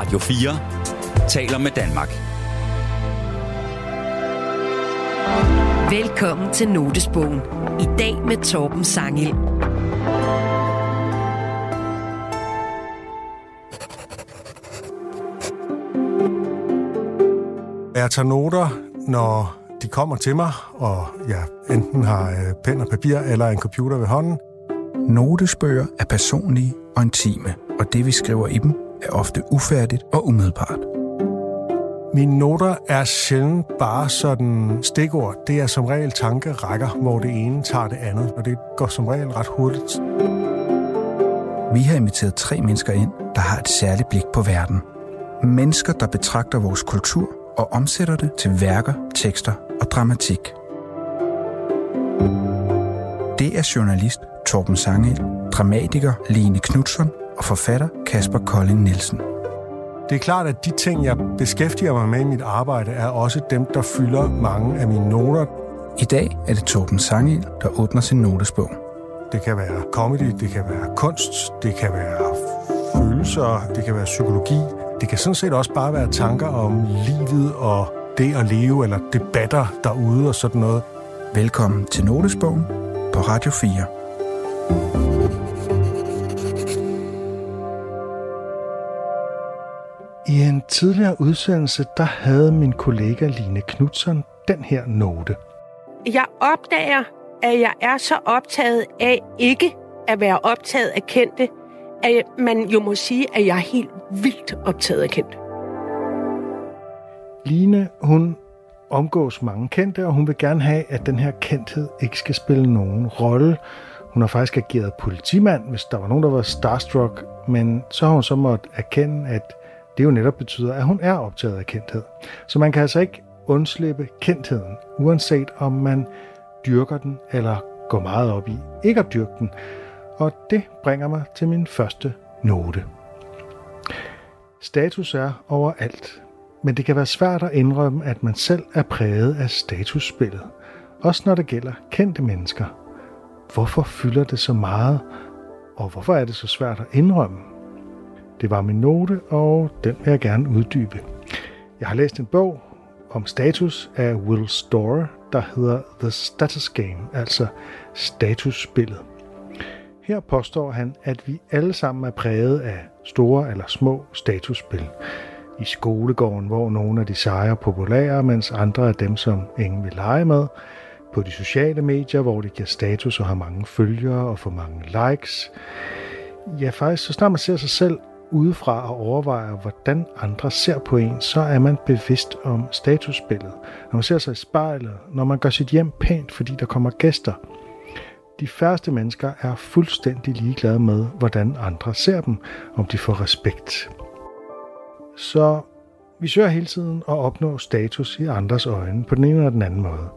Radio 4 taler med Danmark. Velkommen til Notesbogen. I dag med Torben Sangel. Jeg tager noter, når de kommer til mig, og jeg enten har pen og papir eller en computer ved hånden. Notesbøger er personlige og intime, og det vi skriver i dem er ofte ufærdigt og umiddelbart. Mine noter er sjældent bare sådan stikord. Det er som regel tankerækker, hvor det ene tager det andet, og det går som regel ret hurtigt. Vi har inviteret tre mennesker ind, der har et særligt blik på verden. Mennesker, der betragter vores kultur og omsætter det til værker, tekster og dramatik. Det er journalist Torben Sangel, dramatiker Line Knudsen og forfatter Kasper Kolding Nielsen. Det er klart, at de ting, jeg beskæftiger mig med i mit arbejde, er også dem, der fylder mange af mine noter. I dag er det Torben Sangel, der åbner sin notesbog. Det kan være comedy, det kan være kunst, det kan være følelser, det kan være psykologi. Det kan sådan set også bare være tanker om livet og det at leve, eller debatter derude og sådan noget. Velkommen til Notesbogen på Radio 4. I en tidligere udsendelse, der havde min kollega Line Knudsen den her note. Jeg opdager, at jeg er så optaget af ikke at være optaget af kendte, at man jo må sige, at jeg er helt vildt optaget af kendte. Line, hun omgås mange kendte, og hun vil gerne have, at den her kendthed ikke skal spille nogen rolle. Hun har faktisk ageret politimand, hvis der var nogen, der var starstruck, men så har hun så måttet erkende, at det jo netop betyder, at hun er optaget af kendthed. Så man kan altså ikke undslippe kendtheden, uanset om man dyrker den eller går meget op i ikke at dyrke den. Og det bringer mig til min første note. Status er overalt, men det kan være svært at indrømme, at man selv er præget af statusspillet. Også når det gælder kendte mennesker. Hvorfor fylder det så meget, og hvorfor er det så svært at indrømme? Det var min note, og den vil jeg gerne uddybe. Jeg har læst en bog om status af Will Storr, der hedder The Status Game, altså statusspillet. Her påstår han, at vi alle sammen er præget af store eller små statusspil. I skolegården, hvor nogle af de seje er populære, mens andre er dem, som ingen vil lege med. På de sociale medier, hvor de giver status og har mange følgere og får mange likes. Ja, faktisk, så snart man ser sig selv udefra og overvejer, hvordan andre ser på en, så er man bevidst om statusspillet. Når man ser sig i spejlet, når man gør sit hjem pænt, fordi der kommer gæster. De færreste mennesker er fuldstændig ligeglade med, hvordan andre ser dem, om de får respekt. Så vi søger hele tiden at opnå status i andres øjne på den ene eller den anden måde.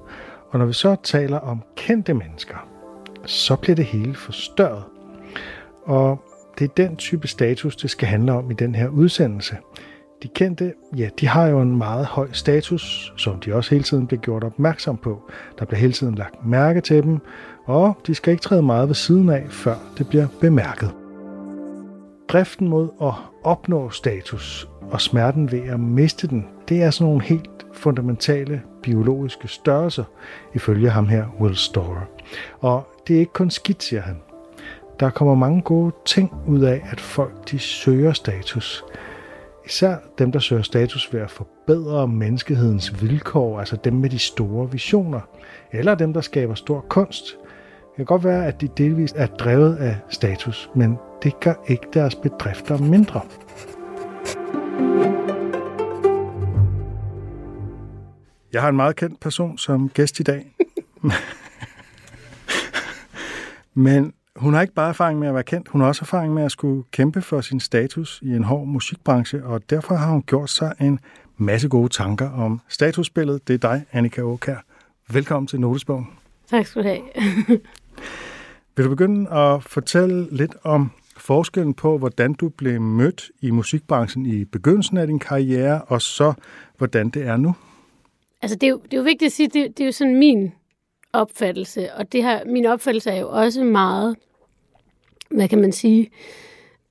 Og når vi så taler om kendte mennesker, så bliver det hele forstørret. Og det er den type status, det skal handle om i den her udsendelse. De kendte, ja, de har jo en meget høj status, som de også hele tiden bliver gjort opmærksom på. Der bliver hele tiden lagt mærke til dem, og de skal ikke træde meget ved siden af, før det bliver bemærket. Driften mod at opnå status og smerten ved at miste den, det er sådan nogle helt fundamentale biologiske størrelser, ifølge ham her, Will Storer. Og det er ikke kun skidt, siger han. Der kommer mange gode ting ud af, at folk de søger status. Især dem, der søger status ved at forbedre menneskehedens vilkår, altså dem med de store visioner, eller dem, der skaber stor kunst. Det kan godt være, at de delvis er drevet af status, men det gør ikke deres bedrifter mindre. Jeg har en meget kendt person som gæst i dag. Men hun har ikke bare erfaring med at være kendt, hun har også erfaring med at skulle kæmpe for sin status i en hård musikbranche, og derfor har hun gjort sig en masse gode tanker om statusspillet. Det er dig, Annika Åkær. Velkommen til Notesbogen. Tak skal du have. Vil du begynde at fortælle lidt om forskellen på, hvordan du blev mødt i musikbranchen i begyndelsen af din karriere, og så hvordan det er nu? Altså, det er jo, det er jo vigtigt at sige, det, det er jo sådan min opfattelse, og det her, min opfattelse er jo også meget, hvad kan man sige,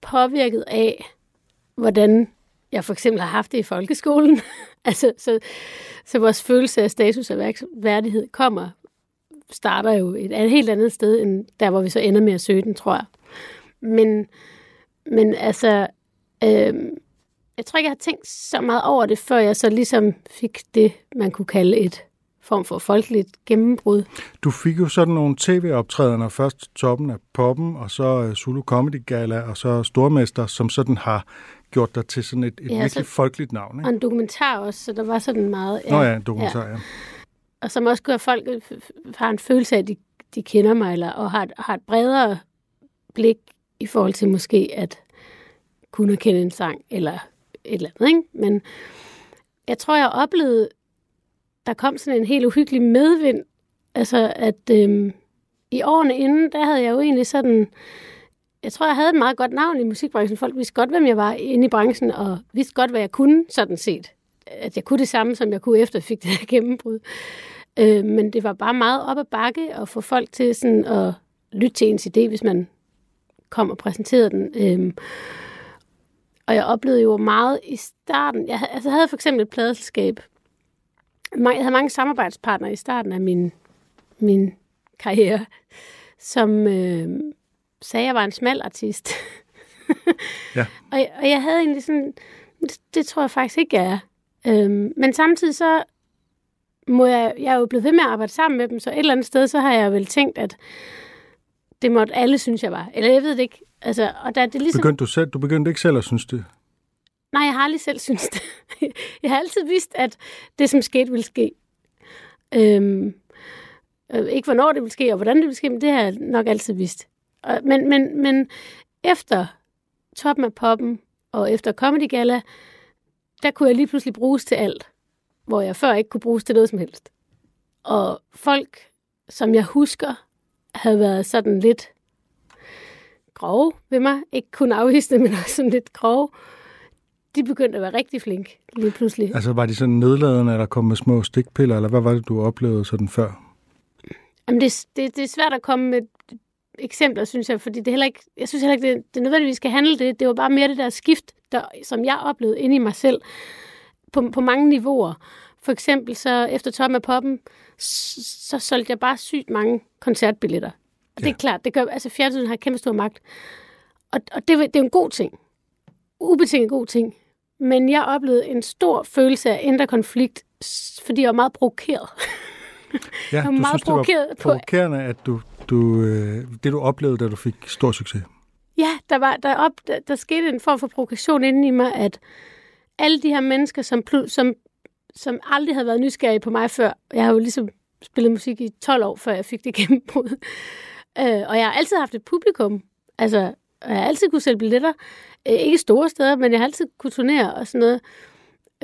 påvirket af, hvordan jeg for eksempel har haft det i folkeskolen. altså, så, så vores følelse af status og værdighed kommer, starter jo et, et helt andet sted, end der, hvor vi så ender med at søge den, tror jeg. Men, men altså, øh, jeg tror ikke, jeg har tænkt så meget over det, før jeg så ligesom fik det, man kunne kalde et form for folkeligt gennembrud. Du fik jo sådan nogle tv-optrædener, først toppen af poppen, og så øh, Zulu Comedy Gala, og så Stormester, som sådan har gjort dig til sådan et, et ja, virkelig så, folkeligt navn. Ikke? Og en dokumentar også, så der var sådan meget... Ja, Nå ja, en dokumentar, ja. ja. Og som også gør, at folk øh, har en følelse af, at de, de kender mig, eller, og har, har et bredere blik i forhold til måske at kunne kende en sang, eller et eller andet. Ikke? Men jeg tror, jeg oplevede, der kom sådan en helt uhyggelig medvind. Altså, at øhm, i årene inden, der havde jeg jo egentlig sådan... Jeg tror, jeg havde et meget godt navn i musikbranchen. Folk vidste godt, hvem jeg var inde i branchen, og vidste godt, hvad jeg kunne, sådan set. At jeg kunne det samme, som jeg kunne efter, jeg fik det her gennembrud. Øh, men det var bare meget op ad bakke at få folk til sådan at lytte til ens idé, hvis man kom og præsenterede den. Øh, og jeg oplevede jo meget i starten. Jeg altså, jeg havde for eksempel et pladeselskab. Jeg havde mange samarbejdspartnere i starten af min, min karriere, som øh, sagde, at jeg var en smal artist. ja. og, jeg, og jeg havde egentlig sådan, det, det tror jeg faktisk ikke, jeg er. Øhm, men samtidig så må jeg, jeg er jo blevet ved med at arbejde sammen med dem, så et eller andet sted, så har jeg vel tænkt, at det måtte alle synes, jeg var. Eller jeg ved det ikke. Altså, og der, det ligesom... Begyndte du, selv, du begyndte ikke selv at synes det? Nej, jeg har aldrig selv synes det. jeg har altid vidst, at det, som skete, ville ske. Øhm, øh, ikke hvornår det ville ske, og hvordan det ville ske, men det har jeg nok altid vidst. Og, men, men, men efter toppen af poppen, og efter Comedy Gala, der kunne jeg lige pludselig bruges til alt, hvor jeg før ikke kunne bruges til noget som helst. Og folk, som jeg husker, havde været sådan lidt grove ved mig, ikke kun afviste, men også sådan lidt grove, de begyndte at være rigtig flink lige pludselig. Altså var de sådan nedladende, eller kom med små stikpiller, eller hvad var det, du oplevede sådan før? Jamen det, det, det er svært at komme med eksempler, synes jeg, fordi det heller ikke, jeg synes heller ikke, det, det nødvendigvis skal handle det. Det var bare mere det der skift, der, som jeg oplevede inde i mig selv, på, på mange niveauer. For eksempel så efter Tom af Poppen, så, så solgte jeg bare sygt mange koncertbilletter. Og ja. det er klart, det gør, altså fjernsynet har kæmpe stor magt. Og, og det, det er en god ting. Ubetinget god ting. Men jeg oplevede en stor følelse af indre konflikt, fordi jeg var meget provokeret. Ja, jeg var du meget synes, provokeret det var provokerende, at du, du, øh, det du oplevede, da du fik stor succes. Ja, der, var, der, op, der, der skete en form for provokation inden i mig, at alle de her mennesker, som, som, som aldrig havde været nysgerrige på mig før, jeg har jo ligesom spillet musik i 12 år, før jeg fik det gennembrud, Øh, og jeg har altid haft et publikum. Altså, jeg har altid kunne sælge billetter. Øh, ikke store steder, men jeg har altid kunne turnere og sådan noget.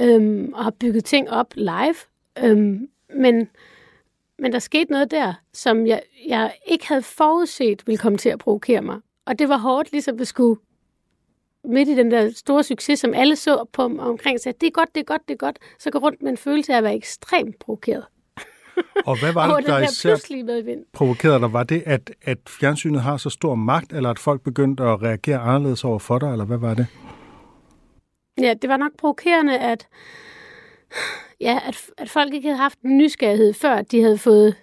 Øhm, og har bygget ting op live. Øhm, men, men der skete noget der, som jeg, jeg ikke havde forudset ville komme til at provokere mig. Og det var hårdt, ligesom at skulle midt i den der store succes, som alle så på omkring sig, det er godt, det er godt, det er godt, så går rundt med en følelse af at være ekstremt provokeret. Og hvad var det, der især provokerede dig? Var det, at, at fjernsynet har så stor magt, eller at folk begyndte at reagere anderledes over for dig, eller hvad var det? Ja, det var nok provokerende, at, ja, at, at folk ikke havde haft en nysgerrighed, før de havde fået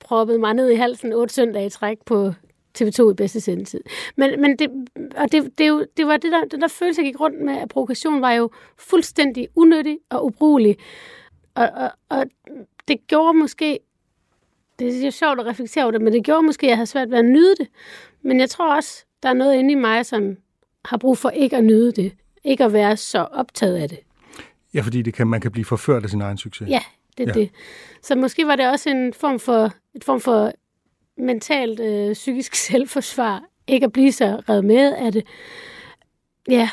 proppet mig ned i halsen otte søndage i træk på TV2 i bedste sendetid. Men, men det, og det, det, jo, det var det der, den der følelse, jeg gik rundt med, at provokation var jo fuldstændig unødig og ubrugelig. Og, og, og det gjorde måske, det er jo sjovt at reflektere over det, men det gjorde måske, at jeg havde svært ved at nyde det. Men jeg tror også, der er noget inde i mig, som har brug for ikke at nyde det. Ikke at være så optaget af det. Ja, fordi det kan, man kan blive forført af sin egen succes. Ja, det er ja. det. Så måske var det også en form for, et form for mentalt øh, psykisk selvforsvar. Ikke at blive så reddet med af det. Ja.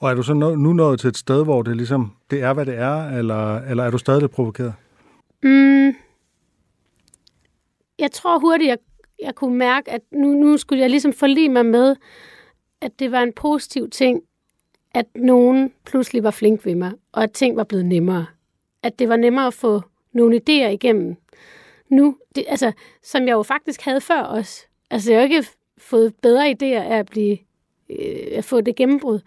Og er du så nu nået til et sted, hvor det ligesom, det er, hvad det er, eller, eller er du stadig lidt provokeret? Mm, jeg tror hurtigt, jeg, jeg kunne mærke, at nu, nu skulle jeg ligesom forlige mig med, at det var en positiv ting, at nogen pludselig var flink ved mig, og at ting var blevet nemmere. At det var nemmere at få nogle idéer igennem. Nu, det, altså, som jeg jo faktisk havde før også. Altså, jeg har ikke fået bedre idéer af at blive øh, at få det gennembrud.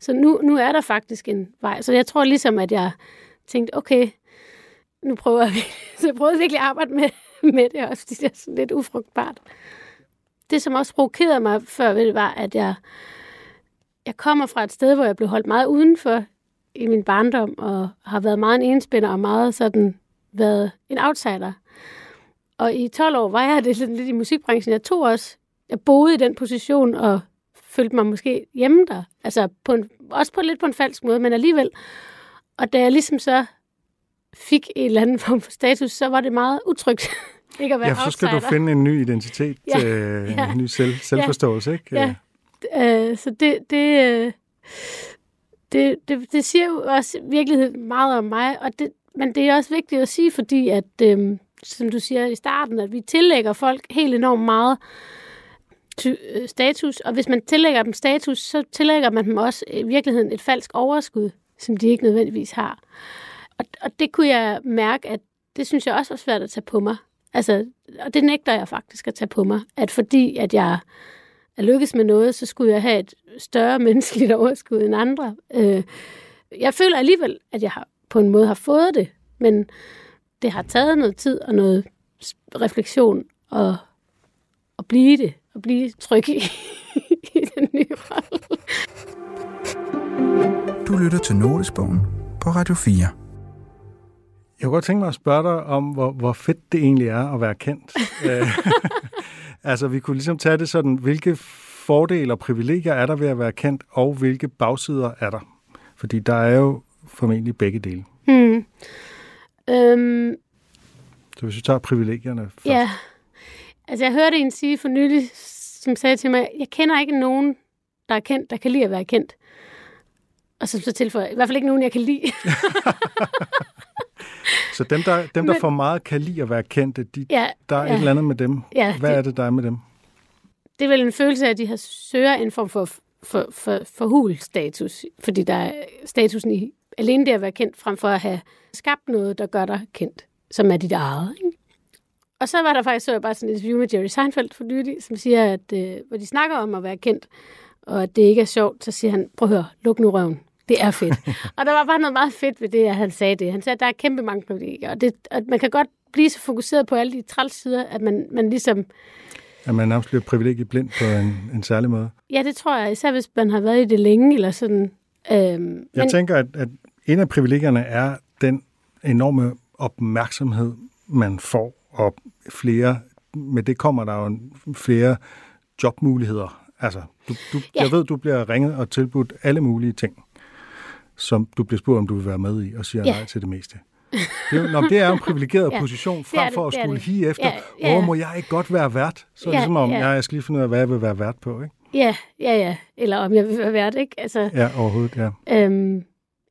Så nu, nu er der faktisk en vej. Så jeg tror ligesom, at jeg tænkte, okay, nu prøver vi. Så jeg prøvede virkelig at arbejde med, med det også, fordi det er sådan lidt ufrugtbart. Det, som også provokerede mig før, det var, at jeg, jeg kommer fra et sted, hvor jeg blev holdt meget udenfor i min barndom, og har været meget en enspænder, og meget sådan været en outsider. Og i 12 år var jeg det lidt, lidt i musikbranchen. Jeg tog også, jeg boede i den position, og følte mig måske hjemme der. Altså på en, også på lidt på en falsk måde, men alligevel. Og da jeg ligesom så fik en eller anden form for status, så var det meget utrygt. ikke at være Ja, så skal du finde en ny identitet, Ja, ja, øh, ja. en ny selv, selvforståelse, ikke? Ja. Øh, så det, det, øh, det, det, det siger jo også virkeligheden meget om mig, og det, men det er også vigtigt at sige, fordi at, øh, som du siger i starten, at vi tillægger folk helt enormt meget øh, Øh, status, og hvis man tillægger dem status, så tillægger man dem også øh, i virkeligheden et falsk overskud, som de ikke nødvendigvis har. Og, og det kunne jeg mærke, at det synes jeg også var svært at tage på mig. Altså, og det nægter jeg faktisk at tage på mig, at fordi at jeg er lykkes med noget, så skulle jeg have et større menneskeligt overskud end andre. Øh, jeg føler alligevel, at jeg har, på en måde har fået det, men det har taget noget tid og noget refleksion og at blive det, og blive tryg i, i den nye rolle. Du lytter til Notesbogen på Radio 4. Jeg kunne godt tænke mig at spørge dig om, hvor, hvor fedt det egentlig er at være kendt. Øh, altså, vi kunne ligesom tage det sådan, hvilke fordele og privilegier er der ved at være kendt, og hvilke bagsider er der? Fordi der er jo formentlig begge dele. Hmm. Øhm, Så hvis vi tager privilegierne først. ja, altså jeg hørte en sige for nylig, som sagde til mig, jeg kender ikke nogen, der er kendt, der kan lide at være kendt. Og så, så tilføjer i hvert fald ikke nogen, jeg kan lide. Så dem, der, dem, der Men- for meget kan lide at være kendte, de, ja, der er ja. et eller andet med dem. Ja, Hvad det- er det, der er med dem? det er vel en følelse af, at de har søger en form for, for, for, for hul status, fordi der er statusen i alene det at være kendt, frem for at have skabt noget, der gør dig kendt, som er dit eget. Ikke? Og så var der faktisk så jeg bare sådan et interview med Jerry Seinfeld for nylig, som siger, at øh, hvor de snakker om at være kendt, og at det ikke er sjovt, så siger han, prøv at høre, luk nu røven. Det er fedt. og der var bare noget meget fedt ved det, at han sagde det. Han sagde, at der er kæmpe mange privilegier, og det, at man kan godt blive så fokuseret på alle de træls sider, at man, man ligesom At man nærmest bliver privilegieblind på en, en særlig måde. Ja, det tror jeg, især hvis man har været i det længe, eller sådan. Øhm, Jeg men, tænker, at, at en af privilegierne er den enorme opmærksomhed, man får, og flere, med det kommer der jo flere jobmuligheder. Altså, du, du, Ja. jeg ved, du bliver ringet og tilbudt alle mulige ting, som du bliver spurgt, om du vil være med i, og siger Ja. nej til det meste. Det er, nå, det er en privilegeret Ja, position, det frem det, for at det skulle det. hige efter, Ja, ja, hvor ja. må jeg ikke godt være vært? Så er det Ja, ligesom om, ja, jeg skal lige finde ud af, hvad jeg vil være vært på, ikke? ja, ja, ja. Eller om jeg vil være vært, ikke? Altså, Ja, overhovedet, ja. øhm,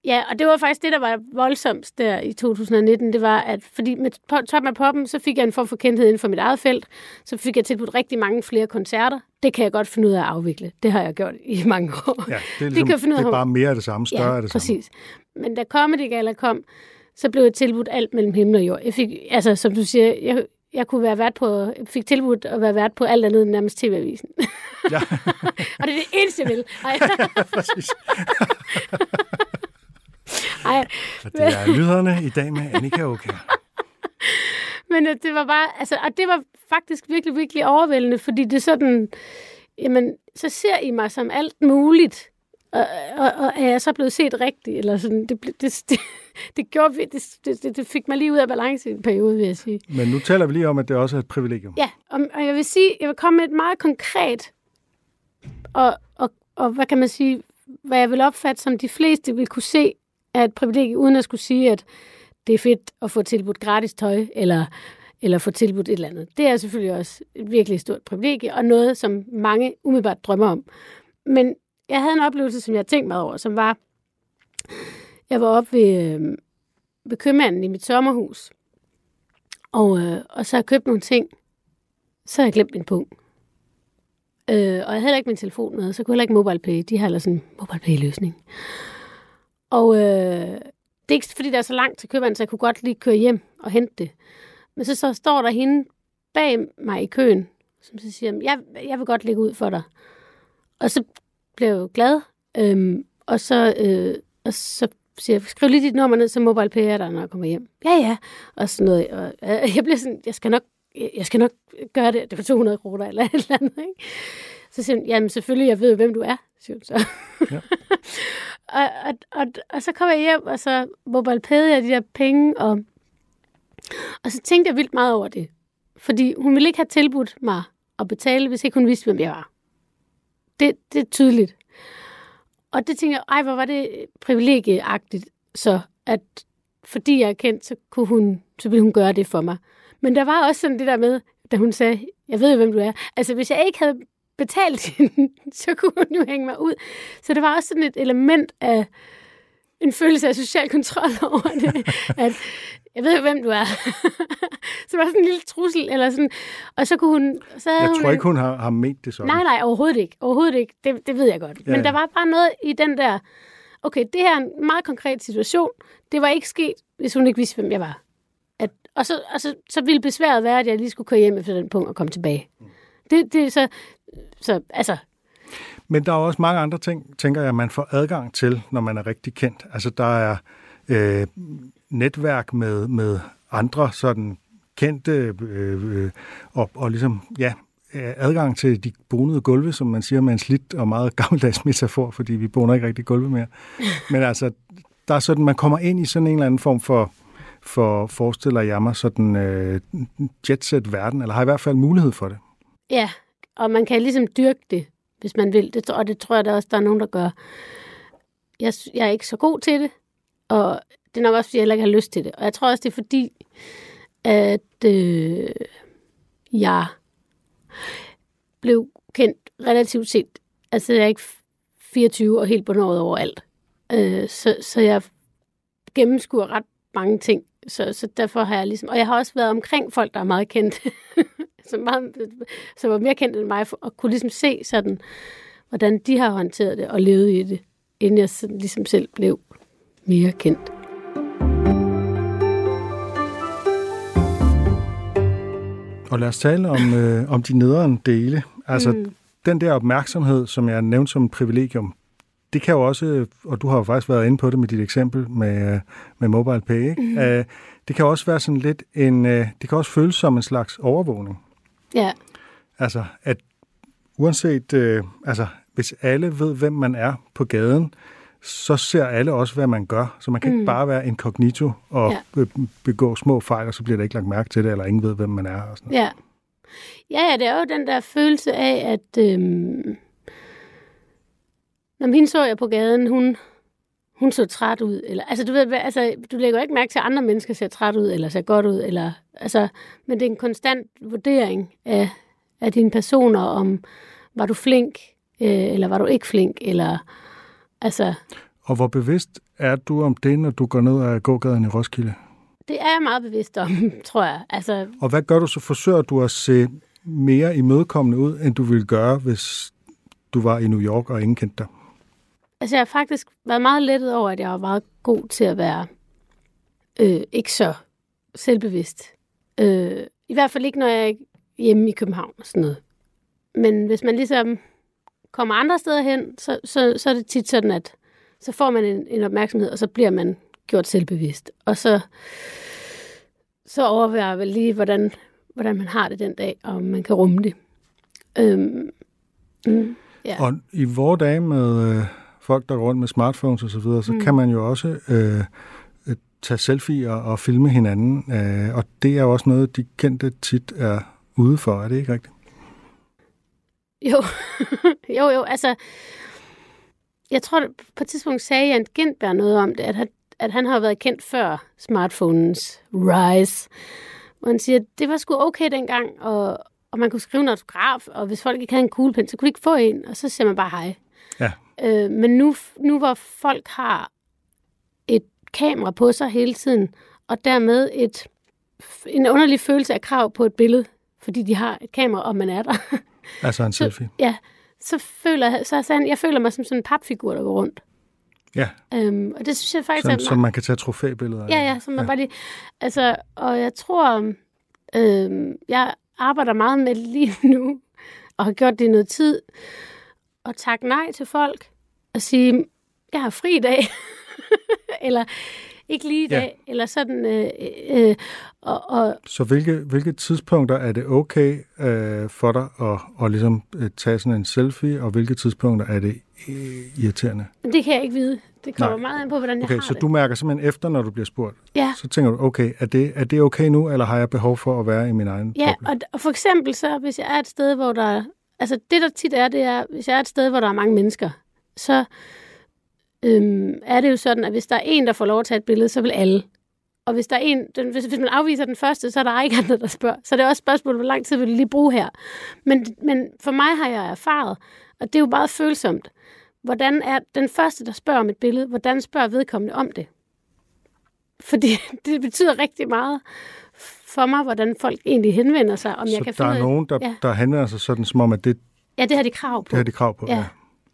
ja, og det var faktisk det, der var voldsomst der i 2019. Det var, at fordi med toppen af poppen, så fik jeg en form for kendthed inden for mit eget felt. Så fik jeg tilbudt rigtig mange flere koncerter. Det kan jeg godt finde ud af at afvikle. Det har jeg gjort i mange år. ja det, er kan ligesom, jeg finde ud det af, er hvor- bare mere af det samme, større ja, af det samme. præcis. Men da Comedy Gala kom, så blev jeg tilbudt alt mellem himmel og jord. Jeg fik, altså som du siger, jeg, jeg kunne være vært på, jeg fik tilbudt at være vært på alt andet end nærmest TV-avisen. Ja, og det er det eneste, jeg vil. Ej, præcis. ej, Og det er nyhederne i dag med Annika Aukær. men øh, det var bare, altså, og det var faktisk virkelig, virkelig overvældende, fordi det er sådan, jamen, så ser I mig som alt muligt, og, og, og er jeg så blevet set rigtigt, eller sådan, det, det, det, det, gjorde, det, det, det fik mig lige ud af balance i en periode, vil jeg sige. Men nu taler vi lige om, at det også er et privilegium. Ja, og, og jeg vil sige, jeg vil komme med et meget konkret, og, og, og hvad kan man sige, hvad jeg vil opfatte, som de fleste vil kunne se, er et privilegie, uden at skulle sige, at det er fedt at få tilbudt gratis tøj, eller, eller få tilbudt et eller andet. Det er selvfølgelig også et virkelig stort privilegie, og noget, som mange umiddelbart drømmer om. Men jeg havde en oplevelse, som jeg tænkte meget over, som var, jeg var oppe ved, øh, ved købmanden i mit sommerhus, og, øh, og så har jeg købt nogle ting, så har jeg glemt min pung. Øh, og jeg havde heller ikke min telefon med, så kunne jeg heller ikke MobilePay. De har heller sådan en MobilePay-løsning. Og øh, det er ikke fordi, der er så langt til køberen, så jeg kunne godt lige køre hjem og hente det. Men så, så står der hende bag mig i køen, som så siger, jeg, jeg vil godt lægge ud for dig. Og så bliver jeg jo glad. Øhm, og så, øh, og så siger jeg, skriv lige dit nummer ned, så mobile er der, når jeg kommer hjem. Ja, ja. Og sådan noget. Og, øh, jeg bliver sådan, jeg skal nok, jeg skal nok gøre det. Det var 200 kroner eller et eller andet, ikke? Så siger hun, jamen selvfølgelig, jeg ved hvem du er, siger hun så. Ja. og, og, og, og, så kom jeg hjem, og så mobile jeg de der penge, og, og så tænkte jeg vildt meget over det. Fordi hun ville ikke have tilbudt mig at betale, hvis ikke hun vidste, hvem jeg var. Det, det er tydeligt. Og det tænker jeg, ej, hvor var det privilegieagtigt, så at fordi jeg er kendt, så, kunne hun, så ville hun gøre det for mig. Men der var også sådan det der med, da hun sagde, jeg ved jo, hvem du er. Altså, hvis jeg ikke havde betalt hende, så kunne hun jo hænge mig ud. Så det var også sådan et element af en følelse af social kontrol over det. at jeg ved jo, hvem du er. så var sådan en lille trussel, eller sådan. Og så kunne hun... Så jeg tror hun, ikke, hun har, har ment det sådan. Nej, nej, overhovedet ikke. Overhovedet ikke. Det, det ved jeg godt. Ja, Men der var bare noget i den der... Okay, det her er en meget konkret situation. Det var ikke sket, hvis hun ikke vidste, hvem jeg var. At, og så, og så, så ville besværet være, at jeg lige skulle køre hjem efter den punkt og komme tilbage. Det, det, så, så altså, men der er også mange andre ting, tænker jeg, man får adgang til, når man er rigtig kendt. Altså, der er øh, netværk med, med andre sådan kendte øh, øh og, og ligesom, ja, adgang til de bonede gulve, som man siger med en slidt og meget gammeldags metafor, fordi vi boner ikke rigtig gulve mere. Men altså, der er sådan, man kommer ind i sådan en eller anden form for, for forestiller jeg mig, sådan øh, jetset-verden, eller har i hvert fald mulighed for det. Ja, og man kan ligesom dyrke det, hvis man vil. Det, og det tror jeg da også, der er nogen, der gør. Jeg, jeg er ikke så god til det, og det er nok også, fordi jeg heller ikke har lyst til det. Og jeg tror også, det er fordi, at øh, jeg blev kendt relativt set. Altså, jeg er ikke 24 og helt bundet over alt. Øh, så, så jeg gennemskuer ret mange ting. Så, så derfor har jeg ligesom... Og jeg har også været omkring folk, der er meget kendte. som, meget, som var mere kendt end mig, og kunne ligesom se sådan, hvordan de har håndteret det og levet i det, inden jeg sådan, ligesom selv blev mere kendt. Og lad os tale om, øh, om de nederen dele. Altså, mm. den der opmærksomhed, som jeg nævnte som privilegium, det kan jo også, og du har jo faktisk været inde på det med dit eksempel med, med mobile pay, ikke? Mm. Uh, det kan også være sådan lidt en, uh, det kan også føles som en slags overvågning. Ja. Altså, at uanset, uh, altså, hvis alle ved, hvem man er på gaden, så ser alle også, hvad man gør. Så man kan mm. ikke bare være inkognito og ja. begå små fejl, og så bliver der ikke lagt mærke til det, eller ingen ved, hvem man er. Og sådan ja. ja, ja, det er jo den der følelse af, at øhm, når hende så jeg på gaden, hun, hun så træt ud. Eller, altså, du, ved, altså, du lægger ikke mærke til, at andre mennesker ser træt ud, eller ser godt ud. Eller, altså, men det er en konstant vurdering af, af dine personer, om var du flink, øh, eller var du ikke flink, eller altså... Og hvor bevidst er du om det, når du går ned ad gågaden i Roskilde? Det er jeg meget bevidst om, tror jeg. Altså... Og hvad gør du så? Forsøger du at se mere imødekommende ud, end du ville gøre, hvis du var i New York og ingen kendte dig? Altså, jeg har faktisk været meget lettet over, at jeg var meget god til at være øh, ikke så selvbevidst. Øh, I hvert fald ikke, når jeg er hjemme i København og sådan noget. Men hvis man ligesom kommer andre steder hen, så, så, så er det tit sådan, at så får man en, en opmærksomhed, og så bliver man gjort selvbevidst. Og så, så overvejer jeg vel lige, hvordan, hvordan man har det den dag, og om man kan rumme det. Øhm, mm, ja. Og i vores dage med... Øh, Folk, der går rundt med smartphones osv., så, videre, så mm. kan man jo også øh, øh, tage selfies og, filme hinanden, øh, og det er jo også noget, de kendte tit er ude for. Er det ikke rigtigt? Jo, jo, jo, altså, jeg tror, på et tidspunkt sagde Jan Gindberg noget om det, at han, at han har været kendt før smartphones rise. Og han siger, at det var sgu okay dengang, og, og man kunne skrive en autograf, og hvis folk ikke havde en kuglepen, så kunne de ikke få en, og så siger man bare hej. Ja. Øh, men nu, nu hvor folk har et kamera på sig hele tiden, og dermed et, en underlig følelse af krav på et billede, fordi de har et kamera, og man er der. Altså en selfie? Så, ja, så føler jeg, så, så jeg føler mig som sådan en papfigur, der går rundt. Ja. Øhm, og det synes jeg faktisk... Som, er, som man kan tage trofæbilleder af. Ja, ja, som man ja. bare lige... Altså, og jeg tror, øhm, jeg arbejder meget med lige nu, og har gjort det i noget tid, at takke nej til folk og sige, jeg har fri i dag, eller ikke lige i Ja. dag, eller sådan. Øh, øh, og, og Så hvilke, hvilke tidspunkter er det okay øh, for dig at, at ligesom øh, tage sådan en selfie, og hvilke tidspunkter er det øh, irriterende? det kan jeg ikke vide. Det kommer Nej. meget an på, hvordan jeg Okay, har så det. du mærker simpelthen efter, når du bliver spurgt. Ja. Så tænker du, okay, er det, er det okay nu, eller har jeg behov for at være i min egen Ja, boble? og, og for eksempel så, hvis jeg er et sted, hvor der... Altså, det der tit er, det er, hvis jeg er et sted, hvor der er mange mennesker, så øhm, er det jo sådan, at hvis der er en, der får lov at tage et billede, så vil alle. Og hvis, der er en, den, hvis, hvis man afviser den første, så er der ikke andre, der spørger. Så det er også et spørgsmål, hvor lang tid vil du lige bruge her. Men, men for mig har jeg erfaret, og det er jo meget følsomt, hvordan er den første, der spørger om et billede, hvordan spørger vedkommende om det? Fordi det betyder rigtig meget for mig, hvordan folk egentlig henvender sig. Om så jeg kan der er finde af- nogen, der, Ja. der henvender sig sådan, som om, at det, Ja, det har de krav på. det har de krav på. Ja.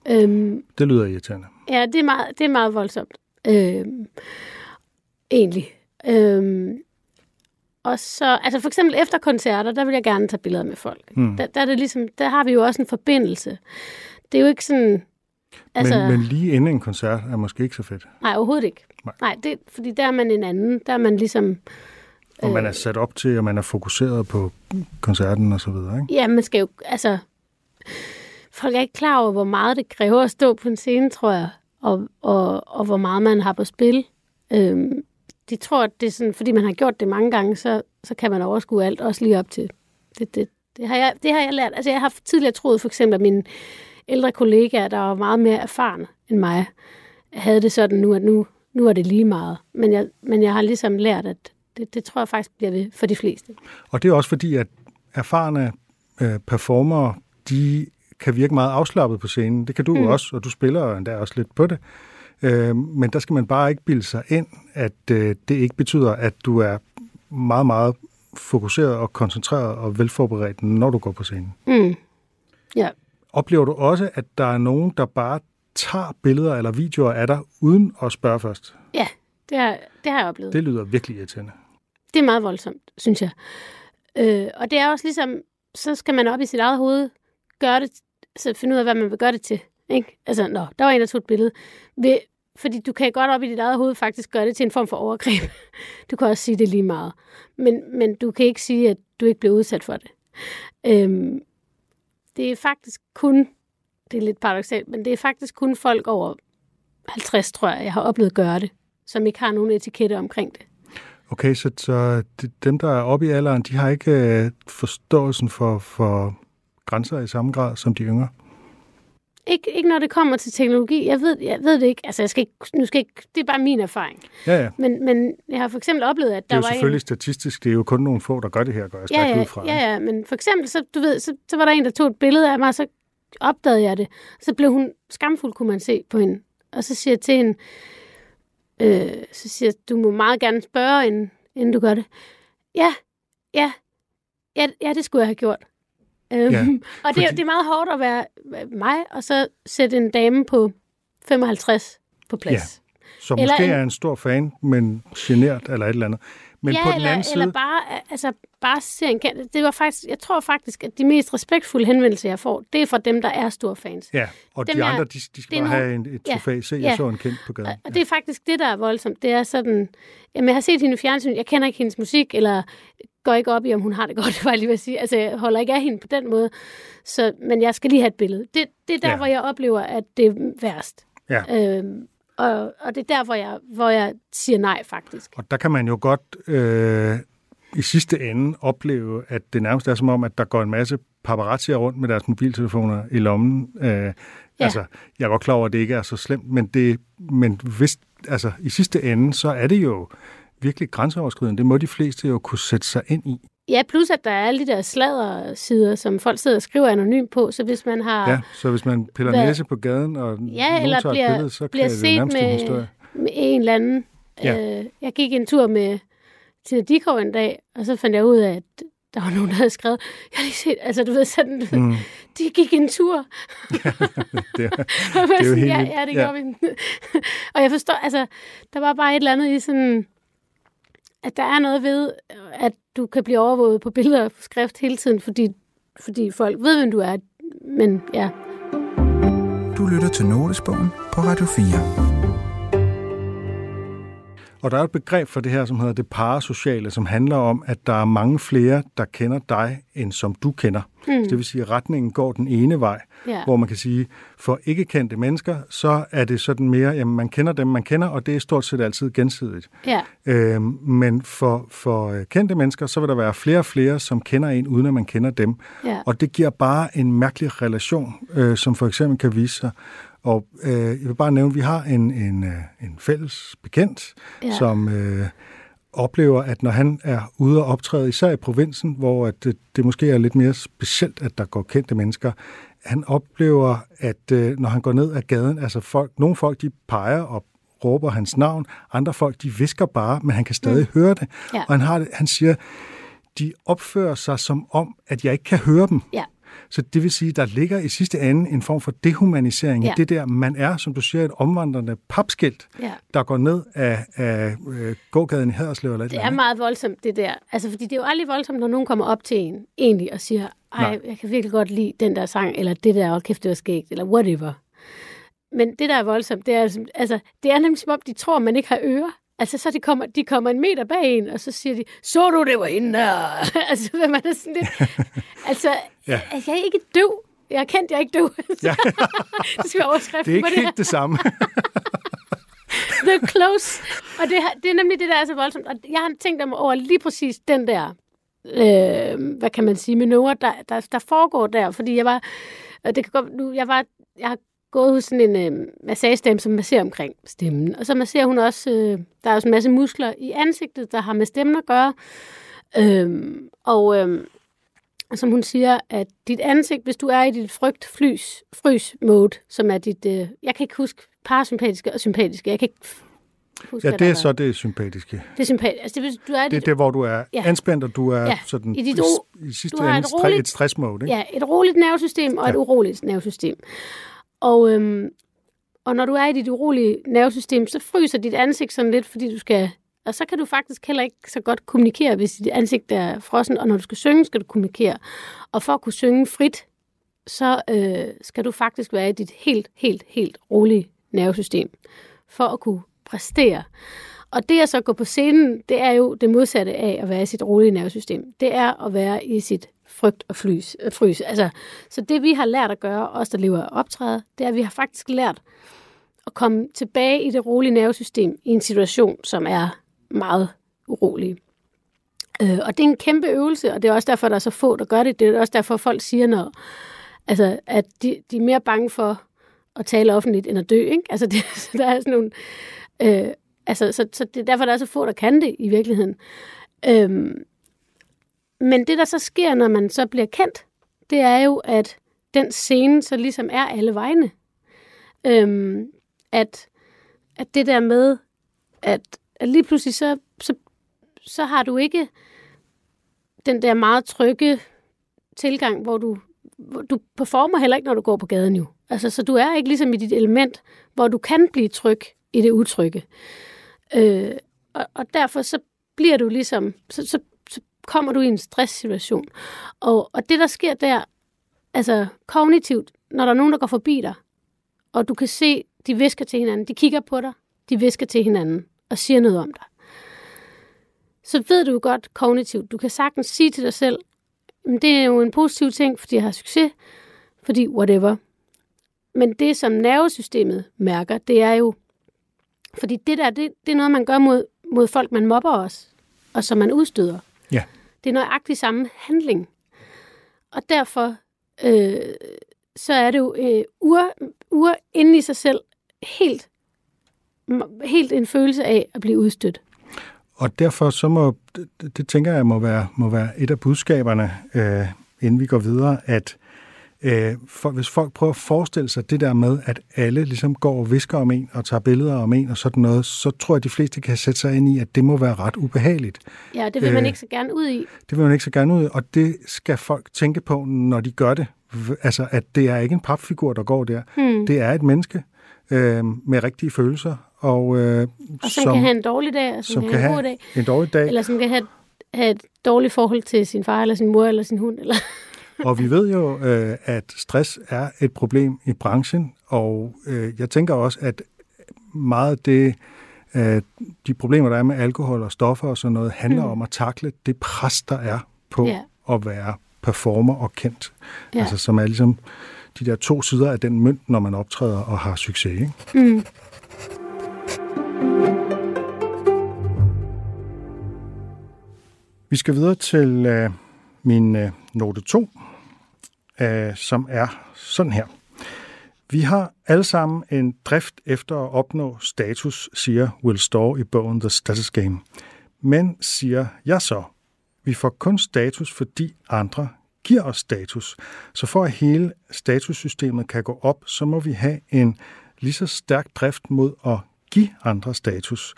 Øhm, Det lyder irriterende. ja, det er meget, det er meget voldsomt. Øhm, egentlig. Øhm, og så, altså for eksempel efter koncerter, der vil jeg gerne tage billeder med folk. Mm. Der, der, er det ligesom, der har vi jo også en forbindelse. Det er jo ikke sådan... Altså, Men, men lige inden en koncert er måske ikke så fedt. Nej, overhovedet ikke. Nej. Nej, det, fordi der er man en anden. Der er man ligesom... Og man er sat op til, og man er fokuseret på koncerten og så videre, ikke? Ja, man skal jo... Altså, folk er ikke klar over, hvor meget det kræver at stå på en scene, tror jeg. Og, og, og hvor meget man har på spil. Øhm, de tror, at det er sådan, fordi man har gjort det mange gange, så, så kan man overskue alt, også lige op til. Det, det, det, har jeg, det har jeg lært. Altså, jeg har tidligere troet for eksempel, at mine ældre kollegaer, der var meget mere erfarne end mig, havde det sådan nu, at nu, nu er det lige meget. Men jeg, men jeg har ligesom lært, at det, det tror jeg faktisk bliver ved for de fleste. Og det er også fordi, at erfarne øh, performere, de kan virke meget afslappet på scenen. Det kan du mm. også, og du spiller endda også lidt på det. Øh, men der skal man bare ikke bilde sig ind, at øh, det ikke betyder, at du er meget, meget fokuseret og koncentreret og velforberedt, når du går på scenen. Mm. Ja. Oplever du også, at der er nogen, der bare tager billeder eller videoer af dig, uden at spørge først? Ja, det har, det har jeg oplevet. Det lyder virkelig irriterende. Det er meget voldsomt, synes jeg. Øh, og det er også ligesom, så skal man op i sit eget hoved, gøre det, så finde ud af, hvad man vil gøre det til. Ikke? Altså, nå, der var en, der tog et billede. Ved, fordi du kan godt op i dit eget hoved faktisk gøre det til en form for overgreb. Du kan også sige det lige meget. Men, men du kan ikke sige, at du ikke bliver udsat for det. Øhm, det er faktisk kun, det er lidt paradoxalt, men det er faktisk kun folk over 50, tror jeg, jeg har oplevet gøre det, som ikke har nogen etikette omkring det. Okay, så, så de, dem, der er oppe i alderen, de har ikke øh, forståelsen for, for grænser i samme grad som de yngre. Ikke, ikke når det kommer til teknologi. Jeg ved, jeg ved det ikke. Altså, jeg skal ikke, nu skal ikke, det er bare min erfaring. Ja, ja. Men, men jeg har for eksempel oplevet, at Det der er jo var selvfølgelig en... statistisk. Det er jo kun nogle få, der gør det her, går jeg Ja, stærkt ja, ud fra. ja, ja, men for eksempel, så, du ved, så, så var der en, der tog et billede af mig, og så opdagede jeg det. Så blev hun skamfuld, kunne man se på hende. Og så siger jeg til hende, øh, så siger jeg, du må meget gerne spørge, inden, inden du gør det. Ja, ja, ja, ja det skulle jeg have gjort. Øhm, Ja, og det, fordi- er- det er meget hårdt at være mig, og så sætte en dame på 55 på plads. Så Eller måske en- er en stor fan, men genert eller et eller andet. Men ja, på den eller, anden side... eller bare, altså, bare se en kendt. Det var faktisk, jeg tror faktisk, at de mest respektfulde henvendelser, jeg får, det er fra dem, der er store fans. Ja, og dem de andre, de, de skal bare nogle- have en, et ja, trofæ. Se, jeg ja. så en kendt på gaden. Og, og det er faktisk det, der er voldsomt. Det er sådan, jamen jeg har set hende i fjernsyn, jeg kender ikke hendes musik, eller går ikke op i, om hun har det godt, var jeg lige ved at sige. Altså, jeg holder ikke af hende på den måde. Så, men jeg skal lige have et billede. Det, det er der, Ja. ja. hvor jeg oplever, at det er værst. Ja. Øhm, og, og det er der, hvor jeg, hvor jeg siger nej, faktisk. Og der kan man jo godt øh, i sidste ende opleve, at det nærmest er som om, at der går en masse paparazzier rundt med deres mobiltelefoner i lommen. Øh, ja. Altså, jeg er godt klar over, at det ikke er så slemt, men, det, men hvis, altså, i sidste ende, så er det jo virkelig grænseoverskridende. Det må de fleste jo kunne sætte sig ind i. Ja, plus at der er alle de der sladdersider, som folk sidder og skriver anonymt på, så hvis man har... Ja, så hvis man piller Hvad- næse på gaden, og Ja, eller tager et bliver, billede, så bliver kan det set en med, historie. med en eller anden. Ja. Øh, jeg gik en tur med Tina Dikov en dag, og så fandt jeg ud af, at der var nogen, der havde skrevet, jeg har lige set, altså du ved sådan, Mm. de gik en tur. Det, er- Og jeg er jo sådan, helt ja, ja, det Ja. gør vi. og jeg forstår, altså, der var bare et eller andet i sådan, at der er noget ved, at du kan blive overvåget på billeder og på skrift hele tiden, fordi, fordi folk ved, hvem du er. Men ja, du lytter til Notesbogen på Radio 4. Og der er et begreb for det her, som hedder det parasociale, som handler om, at der er mange flere, der kender dig, end som du kender. Mm. Det vil sige, at retningen går den ene vej, Ja. hvor man kan sige, for ikke kendte mennesker, så er det sådan mere, jamen man kender dem, man kender, og det er stort set altid gensidigt. Ja, Øhm, men for, for øh, kendte mennesker, så vil der være flere og flere, som kender en, uden at man kender dem. ja. Og det giver bare en mærkelig relation, øh, som for eksempel kan vise sig. Og øh, jeg vil bare nævne, at vi har en, en, øh, en fælles bekendt, Ja. som øh, oplever, at når han er ude og optræde, især i provinsen, hvor at det, det måske er lidt mere specielt, at der går kendte mennesker, han oplever, at øh, når han går ned ad gaden, altså folk, nogle folk, de peger og råber hans navn, andre folk, de visker bare, men han kan stadig mm. høre det. Ja. Og han, har han siger, de opfører sig som om, at jeg ikke kan høre dem. Ja. Så det vil sige, der ligger i sidste ende en form for dehumanisering Ja. i det der, man er, som du siger, et omvandrende papskilt, Ja. der går ned af, af øh, gågaden i Haderslev eller et Det eller er meget voldsomt, det der. Altså, fordi det er jo aldrig voldsomt, når nogen kommer op til en, egentlig, og siger, ej, Nej. jeg kan virkelig godt lide den der sang, eller det der, og kæft, det var skægt, eller whatever. Men det, der er voldsomt, det er, altså- altså, det er nemlig som om, de tror, man ikke har ører. Altså, så de kommer, de kommer en meter bag en, og så siger de, så du, det var hende der? altså, hvad man er sådan lidt... altså, Ja. ja. jeg er ikke døv. Jeg er kendt, jeg er ikke døv. Ja. det skal være overskriften Det er ikke det her. helt det samme. The close. Og det, det er nemlig det, der er så voldsomt. Og jeg har tænkt mig over lige præcis den der, øh, hvad kan man sige, manøvre, der, der, der foregår der. Fordi jeg var, det kan godt, nu, jeg var, jeg har gået hos sådan en øh, massagedame, som masserer omkring stemmen. Og så masserer hun også, øh, der er også en masse muskler i ansigtet, der har med stemmen at gøre. Øh, og øh, som hun siger, at dit ansigt, hvis du er i dit frygt flys, frys mode, som er dit, øh, jeg kan ikke huske parasympatiske og sympatiske, jeg kan ikke huske, Ja, det er så det sympatiske. det er sympatisk. Altså, det, du er Det er dit, det, hvor du er Ja. anspændt, og du er Ja. sådan I dit ro- i sidste du ende et roligt- et stressmode. Ikke? ja, et roligt nervesystem og et Ja. uroligt nervesystem. Og, øhm, og når du er i dit urolige nervesystem, så fryser dit ansigt sådan lidt, fordi du skal... Og så kan du faktisk heller ikke så godt kommunikere, hvis dit ansigt er frossen. Og når du skal synge, skal du kommunikere. Og for at kunne synge frit, så øh, skal du faktisk være i dit helt, helt, helt rolige nervesystem. For at kunne præstere. Og det at så gå på scenen, det er jo det modsatte af at være i sit rolige nervesystem. Det er at være i sit frygt og flys, øh, frys. Altså, så det vi har lært at gøre, os der lever af optræde, det er, at vi har faktisk lært at komme tilbage i det rolige nervesystem i en situation, som er meget urolig. Øh, og det er en kæmpe øvelse, og det er også derfor, der er så få, der gør det. Det er også derfor, folk siger, når, altså, at de, de er mere bange for at tale offentligt, end at dø. Ikke? Altså, det, der er sådan nogle... Øh, altså, så, så det er derfor, der er så få, der kan det i virkeligheden. Øhm, men det, der så sker, når man så bliver kendt, det er jo, at den scene så ligesom er alle vegne. Øhm, at, at det der med, at, at lige pludselig så, så, så har du ikke den der meget trygge tilgang, hvor du, hvor du performer heller ikke, når du går på gaden jo. Altså, så du er ikke ligesom i dit element, hvor du kan blive tryg i det utrygge. Øh, og, og derfor så bliver du ligesom, så, så, så kommer du i en stresssituation. Og, og det, der sker der, altså kognitivt, når der er nogen, der går forbi dig, og du kan se, de visker til hinanden, de kigger på dig, de visker til hinanden og siger noget om dig, så ved du jo godt kognitivt, du kan sagtens sige til dig selv, "Men det er jo en positiv ting, fordi jeg har succes, fordi whatever. Men det, som nervesystemet mærker, det er jo, fordi det der, det, det er noget, man gør mod, mod folk, man mobber også, og som man udstøder. Ja. Det er nøjagtigt samme handling. Og derfor, øh, så er det jo øh, ur, ur inde i sig selv helt, helt en følelse af at blive udstødt. Og derfor så må, det, det tænker jeg må være, må være et af budskaberne, øh, inden vi går videre, at øh, for, hvis folk prøver at forestille sig det der med, at alle ligesom går og visker om en og tager billeder om en og sådan noget, så tror jeg, at de fleste kan sætte sig ind i, at det må være ret ubehageligt. Ja, det vil man Øh. ikke så gerne ud i. Det vil man ikke så gerne ud, og det skal folk tænke på, når de gør det. Altså, at det er ikke en papfigur, der går der. Hmm. Det er et menneske øh, med rigtige følelser, og, øh, Og som, kan have en dårlig dag, og som, som kan kan have en god dag. en dårlig dag. Eller som kan have, have et dårligt forhold til sin far, eller sin mor, eller sin hund. Eller... Og vi ved jo, øh, at stress er et problem i branchen, og øh, jeg tænker også, at meget af det, øh, de problemer, der er med alkohol og stoffer og sådan noget, handler mm. om at takle det pres, der er på Ja. at være performer og kendt. Ja. Altså, som er ligesom de der to sider af den mønt, når man optræder og har succes. Ikke? Mm. Vi skal videre til øh, min øh, note 2, øh, som er sådan her. Vi har alle sammen en drift efter at opnå status, siger Will Storr i bogen The Status Game. Men, siger jeg så, vi får kun status, fordi andre giver os status. Så for at hele statussystemet kan gå op, så må vi have en lige så stærk drift mod at give andre status.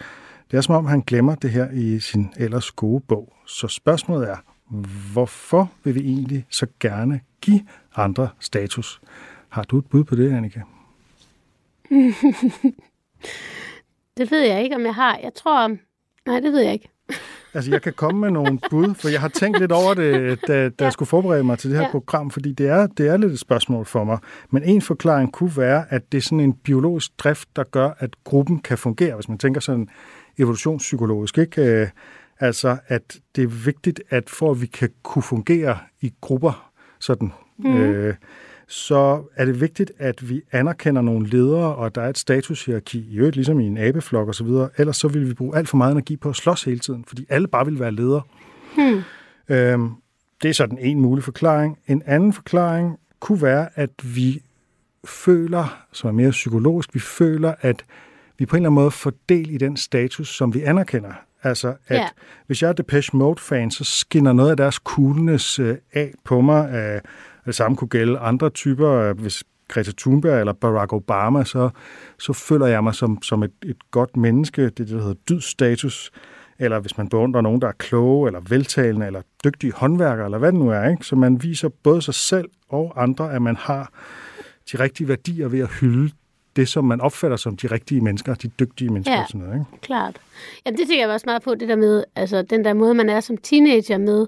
Det er som om, han glemmer det her i sin ellers gode bog. Så spørgsmålet er, hvorfor vil vi egentlig så gerne give andre status? Har du et bud på det, Annika? Det ved jeg ikke, om jeg har. Jeg tror... Nej, det ved jeg ikke. Altså, jeg kan komme med nogle bud, for jeg har tænkt lidt over det, da, da ja. jeg skulle forberede mig til det her ja. Program, fordi det er, det er lidt et spørgsmål for mig. Men en forklaring kunne være, at det er sådan en biologisk drift, der gør, at gruppen kan fungere, hvis man tænker sådan evolutionspsykologisk, ikke? Altså, at det er vigtigt, at for at vi kan kunne fungere i grupper, sådan, mm. øh, så er det vigtigt, at vi anerkender nogle ledere, og der er et statushierarki, i øvrigt ligesom i en abeflok osv., ellers så vil vi bruge alt for meget energi på at slås hele tiden, fordi alle bare vil være ledere. Hmm. Øhm, det er sådan en mulig forklaring. En anden forklaring kunne være, at vi føler, som er mere psykologisk, vi føler, at vi på en eller anden måde får del i den status, som vi anerkender. Altså, at Ja. hvis jeg er Depeche Mode-fan, så skinner noget af deres coolness øh, af på mig. Øh, det samme kunne gælde andre typer. Øh, hvis Greta Thunberg eller Barack Obama, så, så føler jeg mig som, som et, et godt menneske. Det er det, der hedder dydstatus. Eller hvis man beundrer nogen, der er kloge, eller veltalende, eller dygtige håndværkere, eller hvad det nu er. Ikke? Så man viser både sig selv og andre, at man har de rigtige værdier ved at hylde det, som man opfatter som de rigtige mennesker, de dygtige mennesker. Ja. Og sådan noget, ikke? Klart. Jamen, det tænker jeg også meget på, det der med, altså den der måde, man er som teenager med,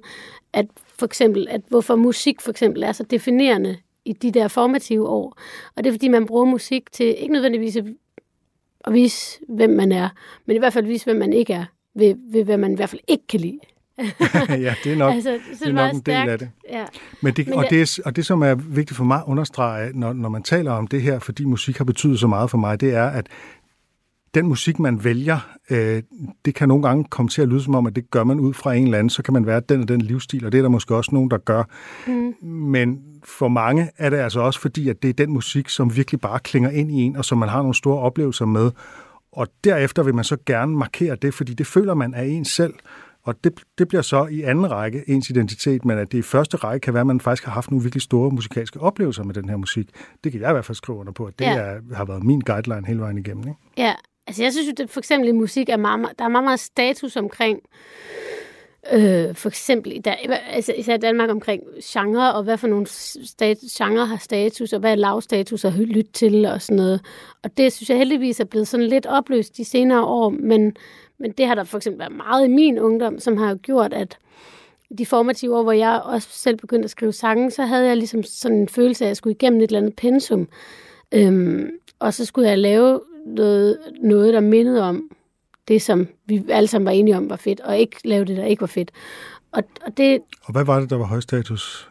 at for eksempel, at hvorfor musik for eksempel er så definerende i de der formative år. Og det er, fordi man bruger musik til ikke nødvendigvis at- vise, hvem man er, men i hvert fald vise, hvem man ikke er, ved, ved hvad man i hvert fald ikke kan lide. ja, det er nok, altså, så det er nok meget en del stærkt. af det. Ja. Men det, Men og, det er, og det, som er vigtigt for mig at understrege, når, når man taler om det her, fordi musik har betydet så meget for mig, det er, at den musik, man vælger, øh, det kan nogle gange komme til at lyde som om, at det gør man ud fra en eller anden, så kan man være den og den livsstil, og det er der måske også nogen, der gør. Mm. Men for mange er det altså også fordi, at det er den musik, som virkelig bare klinger ind i en, og som man har nogle store oplevelser med. Og derefter vil man så gerne markere det, fordi det føler man af en selv. Og det, det bliver så i anden række ens identitet, men at det i første række kan være, at man faktisk har haft nogle virkelig store musikalske oplevelser med den her musik. Det kan jeg i hvert fald skrive under på, at det Ja. er, har været min guideline hele vejen igennem. Ikke? Ja, altså jeg synes jo, at for eksempel i musik er meget, der er meget, meget status omkring, øh, for eksempel i, Dan- altså især i Danmark omkring genre, og hvad for nogle stat, genre har status, og hvad er lavstatus at lytte til, og sådan noget. Og det synes jeg heldigvis er blevet sådan lidt opløst de senere år, men, men det har der for eksempel været meget i min ungdom, som har jo gjort, at de formative år, hvor jeg også selv begyndte at skrive sange, så havde jeg ligesom sådan en følelse af, at jeg skulle igennem et eller andet pensum. Øhm, og så skulle jeg lave noget, noget, der mindede om det, som vi alle sammen var enige om var fedt, og ikke lave det, der ikke var fedt. Og, og det, Og hvad var det, der var høj status?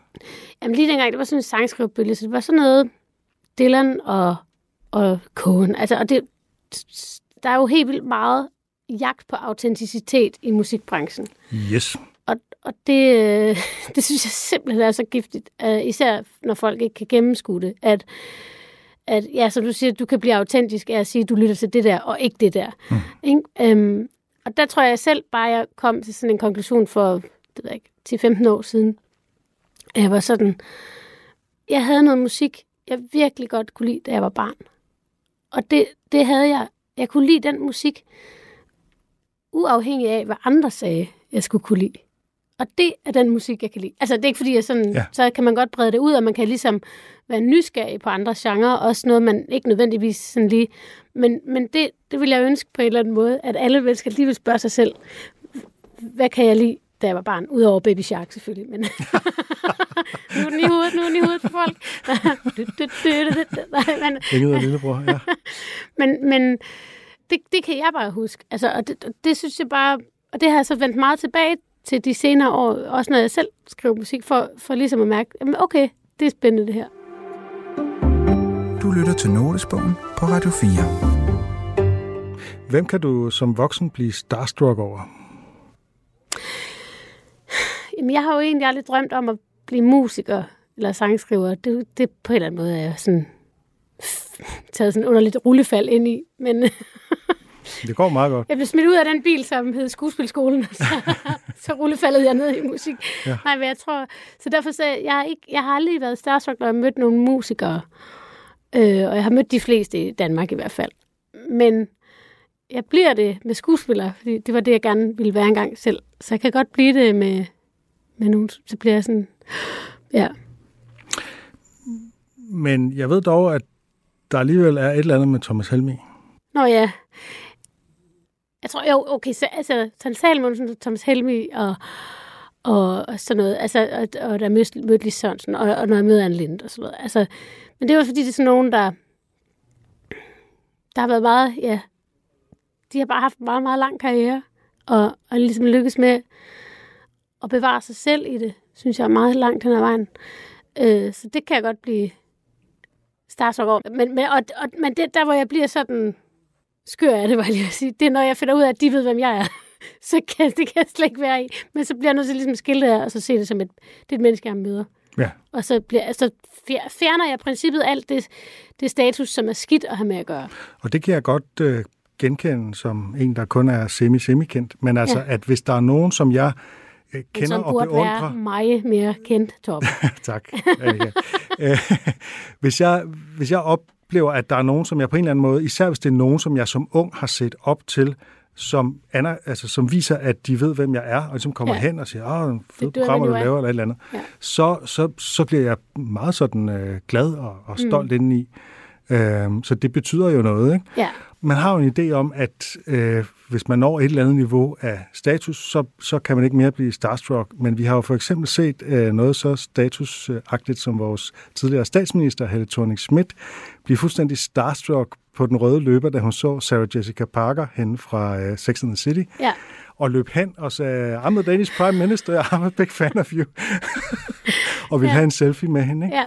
jamen lige dengang, det var sådan en sangskrivebølge, så det var sådan noget Dylan og, og Cohen. Altså, og det, der er jo helt vildt meget jagt på autenticitet i musikbranchen. Yes. Og, og det, øh, det synes jeg simpelthen er så giftigt, uh, især når folk ikke kan gennemskue det, at, at ja, så du siger, du kan blive autentisk af at sige, at du lytter til det der, og ikke det der. Mm. Ikke? Um, og der tror jeg selv bare, jeg kom til sådan en konklusion for, det ved jeg ikke, 10-15 år siden. Jeg var sådan, jeg havde noget musik, jeg virkelig godt kunne lide, da jeg var barn. Og det, det havde jeg, jeg kunne lide den musik, uafhængig af, hvad andre sagde, jeg skulle kunne lide. Og det er den musik, jeg kan lide. Altså, det er ikke fordi, jeg sådan, Ja. så kan man godt brede det ud, og man kan ligesom være nysgerrig på andre genrer, også noget, man ikke nødvendigvis sådan lige... Men, men det, det vil jeg ønske på en eller anden måde, at alle mennesker lige vil spørge sig selv, hvad kan jeg lide, da jeg var barn. Udover Baby Shark selvfølgelig, men nu er den i hovedet, nu er den i hovedet for folk. Men, Inget af lillebror, ja. men, men det, det kan jeg bare huske. Altså, og det, det synes jeg bare, og det har jeg så vendt meget tilbage til de senere år, også når jeg selv skriver musik, for, for ligesom at mærke, jamen okay, det er spændende det her. Du lytter til Notesbogen på Radio 4. Hvem kan du som voksen blive starstruck over? Jamen, jeg har jo egentlig aldrig drømt om at blive musiker eller sangskriver. Det, det på en eller anden måde er jeg sådan taget sådan underligt rullefald ind i. Men Det går meget godt. jeg blev smidt ud af den bil, som hed skuespilskolen, og så, så rullefaldede jeg ned i musik. Ja. Nej, men jeg tror... Så derfor så jeg har ikke, jeg har aldrig været starstruck, når jeg mødt nogle musikere. Øh, og jeg har mødt de fleste i Danmark i hvert fald. Men jeg bliver det med skuespillere, fordi det var det, jeg gerne ville være engang selv. Så jeg kan godt blive det med, med nogen, så bliver jeg sådan... Ja. Men jeg ved dog, at der alligevel er et eller andet med Thomas Helmi. Nå ja. Jeg tror, jo, okay, så, altså, Søren Salmonsen, Thomas Helmi og, og, og sådan noget, altså, og, og der mødte, mødte Sørensen, og, og når jeg møder Anne Lind og så videre. Altså, men det var fordi, det er sådan nogen, der, der har været meget, ja, de har bare haft en meget, meget lang karriere, og, og ligesom lykkes med at bevare sig selv i det, synes jeg er meget langt hen ad vejen. Øh, så det kan jeg godt blive over. Men, men, og, og, men det, der, hvor jeg bliver sådan skør af det, var jeg lige at sige, det er, når jeg finder ud af, at de ved, hvem jeg er. Så kan, det kan jeg slet ikke være i. Men så bliver jeg nødt til ligesom at skille det og så se det som et, det er et menneske, jeg møder. Ja. Og så, bliver, så fjer- fjerner jeg i princippet alt det, det status, som er skidt at have med at gøre. Og det kan jeg godt øh, genkende som en, der kun er semi-semi-kendt. Men altså. Ja. at hvis der er nogen, som jeg øh, Men kender som og beundrer... være meget mere kendt, Torben. tak. Ja. Øh, hvis, jeg, hvis jeg oplever, at der er nogen, som jeg på en eller anden måde, især hvis det er nogen, som jeg som ung har set op til, som, aner, altså, som viser, at de ved, hvem jeg er, og ligesom kommer ja. Hen og siger, åh, fede er programmer, du jo af." laver, eller et eller andet, Ja. så, så, så bliver jeg meget sådan øh, glad og, og stolt mm. indeni. Øhm, så det betyder jo noget, ikke? Ja. Man har jo en idé om, at øh, hvis man når et eller andet niveau af status, så, så kan man ikke mere blive starstruck. Men vi har jo for eksempel set øh, noget så statusagtigt som vores tidligere statsminister, Helle thorning Schmidt, blive fuldstændig starstruck på den røde løber, da hun så Sarah Jessica Parker hen fra øh, Sex and the City, Ja. og løb hen og sagde, I'm the Danish Prime Minister, I'm a big fan of you. og ville Ja. have en selfie med hende. Ikke? ja.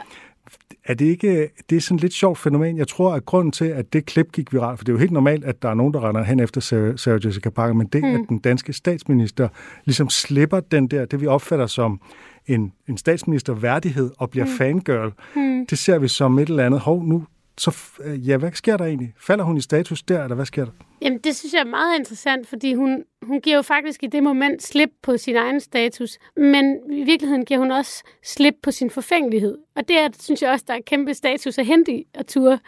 Er det ikke det er sådan et lidt sjovt fænomen? Jeg tror, at grunden til, at det klip gik viralt, for det er jo helt normalt, at der er nogen, der render hen efter Sarah, Jessica Parker, men det, mm. at den danske statsminister ligesom slipper den der, det vi opfatter som en, en statsministerværdighed og bliver mm. fangirl, mm. det ser vi som et eller andet, hov, nu, så, f- ja, hvad sker der egentlig? Falder hun i status der, eller hvad sker der? Jamen, det synes jeg er meget interessant, fordi hun, hun giver jo faktisk i det moment slip på sin egen status, men i virkeligheden giver hun også slip på sin forfængelighed. Og det er, synes jeg også, der er kæmpe status at hente i at ture.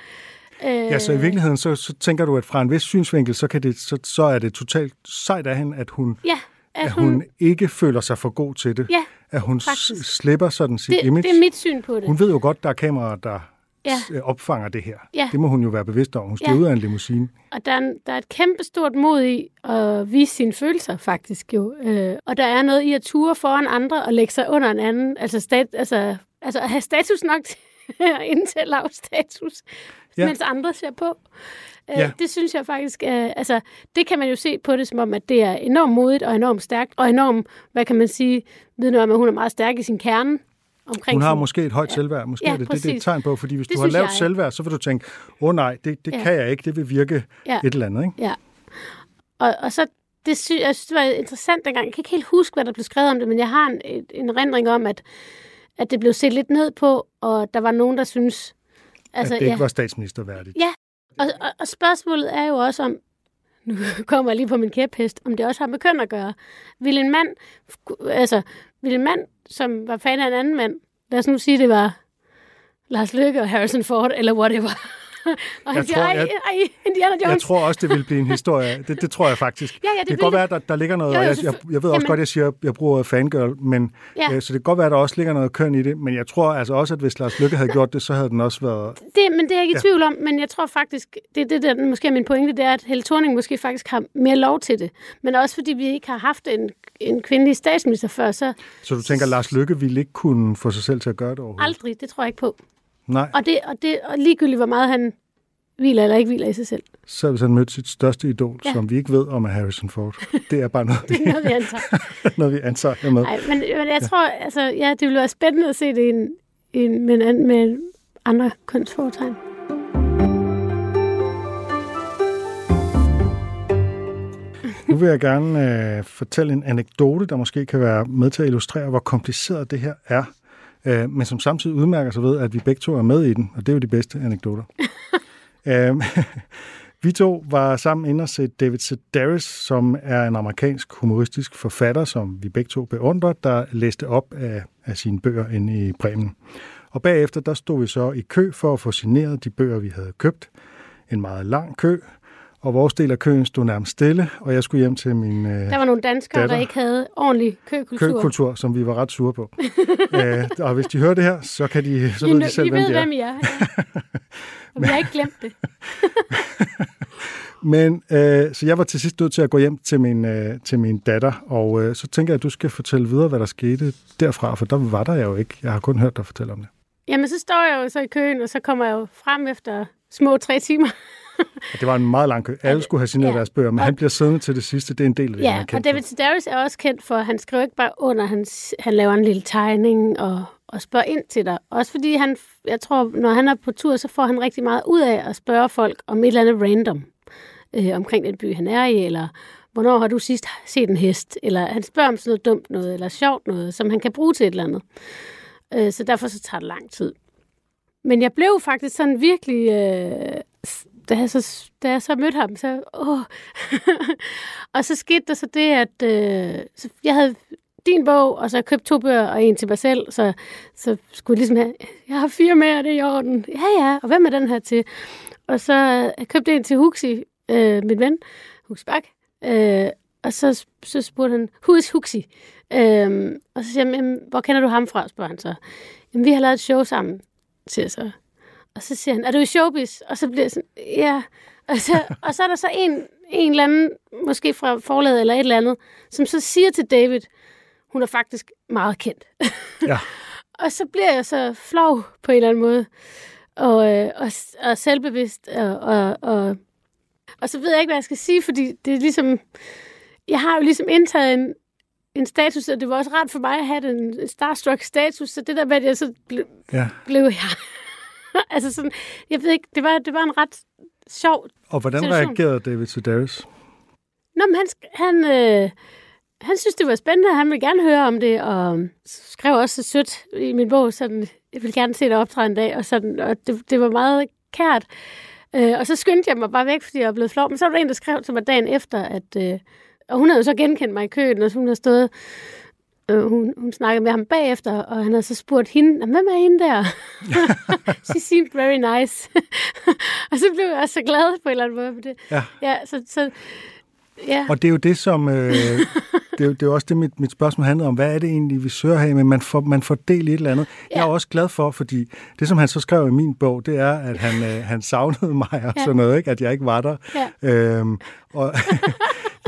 Øh, Ja, så i virkeligheden, så, så tænker du, at fra en vis synsvinkel, så, kan det, så, så er det totalt sejt af hende, at hun, Ja, at, at hun ikke føler sig for god til det. Ja, at hun faktisk. slipper sådan sit det, image. det er mit syn på det. Hun ved jo godt, der er kameraer, der Ja. ja. opfanger det her. Ja. Det må hun jo være bevidst om. Hun stiger Ja. ud af en limousine. Og der er, der er et kæmpe stort mod i at vise sine følelser, faktisk jo. Øh, og der er noget i at ture foran andre og lægge sig under en anden. Altså, stat, altså, altså at have status nok til at indtage lav status. Ja. mens andre ser på. Øh, Ja. Det synes jeg faktisk, øh, altså, det kan man jo se på det som om, at det er enormt modigt og enormt stærkt, og enormt, hvad kan man sige, vidne om, at hun er meget stærk i sin kerne. Omkring Hun har sin- måske et højt selvværd. Måske Ja, er det, det, det er et præcis. tegn på, fordi hvis Det du har lavt selvværd, så vil du tænke, åh oh, nej, det, det Ja. kan jeg ikke, det vil virke Ja. et eller andet. Ikke? Ja. Og, og så, det sy, jeg synes, det var interessant dengang. Jeg kan ikke helt huske, hvad der blev skrevet om det, men jeg har en, en rendring om, at, at det blev set lidt ned på, og der var nogen, der synes... Altså, at det ikke ja. var statsministerværdigt. Ja, og, og, og spørgsmålet er jo også om, nu kommer jeg lige på min kæphest, om det også har med køn at gøre. Vil en mand, altså, vil en mand, som var fan af en anden mand, lad os nu sige, det var Lars Løkke og Harrison Ford, eller whatever, og Jeg siger, tror, jeg- ej, Indiana Jones. Jeg tror også, det vil blive en historie. Det, det tror jeg faktisk. Ja, ja, det det kan godt være, at der, der ligger noget, Jo, jo, jeg, jeg, jeg ved også Jamen- godt, jeg siger, jeg bruger fangirl, men, Ja. øh, så det kan godt være, at der også ligger noget køn i det, men jeg tror altså også, at hvis Lars Lykke havde gjort det, så havde den også været... Det, men det er jeg ikke i Ja. tvivl om, men jeg tror faktisk, det er det, der måske er min pointe, det er, at Helle Thorning måske faktisk har mere lov til det. Men også fordi vi ikke har haft en, en kvindelig statsminister før, så Så du tænker, at Lars Lykke ville ikke kunne få sig selv til at gøre det overhovedet? aldrig, det tror jeg ikke på. Nej, Og, det, og, det, og ligegyldigt, hvor meget han hviler eller ikke hviler i sig selv. så hvis han mødte sit største idol, ja. Ja. som vi ikke ved om er Harrison Ford. Det er bare noget, Det er noget, vi antager. noget, vi antager med. Nej, men, men jeg tror, altså, ja, det ville være spændende at se det i en, i en, med, en, an- med andre kunstforetegn. Nu vil jeg gerne øh, fortælle en anekdote, der måske kan være med til at illustrere, hvor kompliceret det her er, øh, men som samtidig udmærker sig ved, at vi begge to er med i den, og det er jo de bedste anekdoter. øh, vi to var sammen inde og se David Sedaris, som er en amerikansk humoristisk forfatter, som vi begge to beundrer, der læste op af, af sine bøger inde i Bremen. Og bagefter, der stod vi så i kø for at få signeret de bøger, vi havde købt. En meget lang kø, og vores del af køen stod nærmest stille, og jeg skulle hjem til min øh, Der var nogle danskere, Datter. der ikke havde ordentlig køkultur. køkultur, som vi var ret sure på. øh, og hvis de hører det her, så, kan de, så I, ved I de selv, hvem ved, de er. hvem I er. Ja. Og vi har ikke glemt det. Men øh, så jeg var til sidst nødt til at gå hjem til min, øh, til min datter, og øh, så tænker jeg, at du skal fortælle videre, hvad der skete derfra, for der var der jeg jo ikke. Jeg har kun hørt dig fortælle om det. Jamen, så står jeg jo så i køen, og så kommer jeg jo frem efter små tre timer. Det var en meget lang kø. Alle skulle have signeret Ja. deres bøger, men Og- han bliver siddende til det sidste. Det er en del af det, han Ja, er kendt og David. Sedaris er også kendt for, at han skriver ikke bare under, han, han laver en lille tegning og, og spørger ind til dig. Også fordi han, jeg tror, når han er på tur, så får han rigtig meget ud af at spørge folk om et eller andet random øh, omkring den by, han er i, eller hvornår har du sidst set en hest, eller han spørger om sådan noget dumt noget, eller sjovt noget, som han kan bruge til et eller andet. Øh, så derfor så tager det lang tid. Men jeg blev faktisk sådan virkelig, øh, da, jeg så, da jeg så mødte ham, så, åh. og så skete der så det, at øh, så jeg havde din bog, og så jeg købte to bøger og en til mig selv, så, så skulle jeg ligesom have, jeg har fire mere, det er i orden. Ja, ja, og hvem er den her til? Og så øh, jeg købte en til Huxi, øh, min ven, Huxi Bak, øh, og så, så spurgte han, who is Huxi? Øh, og så siger han, hvor kender du ham fra, spørger han så. Jamen, vi har lavet et show sammen, siger jeg så. Og så siger han, er du i showbiz? Og så bliver jeg sådan, ja. Og så, og så er der så en, en eller anden, måske fra forlaget eller et eller andet, som så siger til David, hun er faktisk meget kendt. Ja. og så bliver jeg så flov på en eller anden måde, og, øh, og, og selvbevidst, og, og, og, og så ved jeg ikke, hvad jeg skal sige, fordi det er ligesom, jeg har jo ligesom indtaget en, en status, og det var også rart for mig at have den en starstruck status, så det der med, at jeg så ble, Ja. blev jeg. altså sådan, jeg ved ikke, det var, det var en ret sjov... Og hvordan Situation. reagerede David Sedaris? Nå, men han, han, øh, han synes, det var spændende, han ville gerne høre om det, og skrev også så sødt i min bog, sådan, jeg vil gerne se dig optræde en dag, og, sådan, og det, det var meget kært. Øh, og så skyndte jeg mig bare væk, fordi jeg var blevet flov. Men så var der en, der skrev til mig dagen efter, at... Øh, og hun havde jo så genkendt mig i køen, og så hun havde stået... Øh, hun, hun snakkede med ham bagefter, og han havde så spurgt hende, "Nå, hvem er hende der? She seemed very nice. og så blev jeg også så glad på en eller anden måde for det. Ja. Ja, så, så ja. Og det er jo det, som... Øh, det, er jo, det er jo også det, mit, mit spørgsmål handlede om. Hvad er det egentlig, vi søger her? Men man får, man får del i et eller andet. Ja. Jeg er også glad for, fordi det, som han så skrev i min bog, det er, at han, øh, han savnede mig og Ja. sådan noget, ikke? at jeg ikke var der. Ja. Øhm, og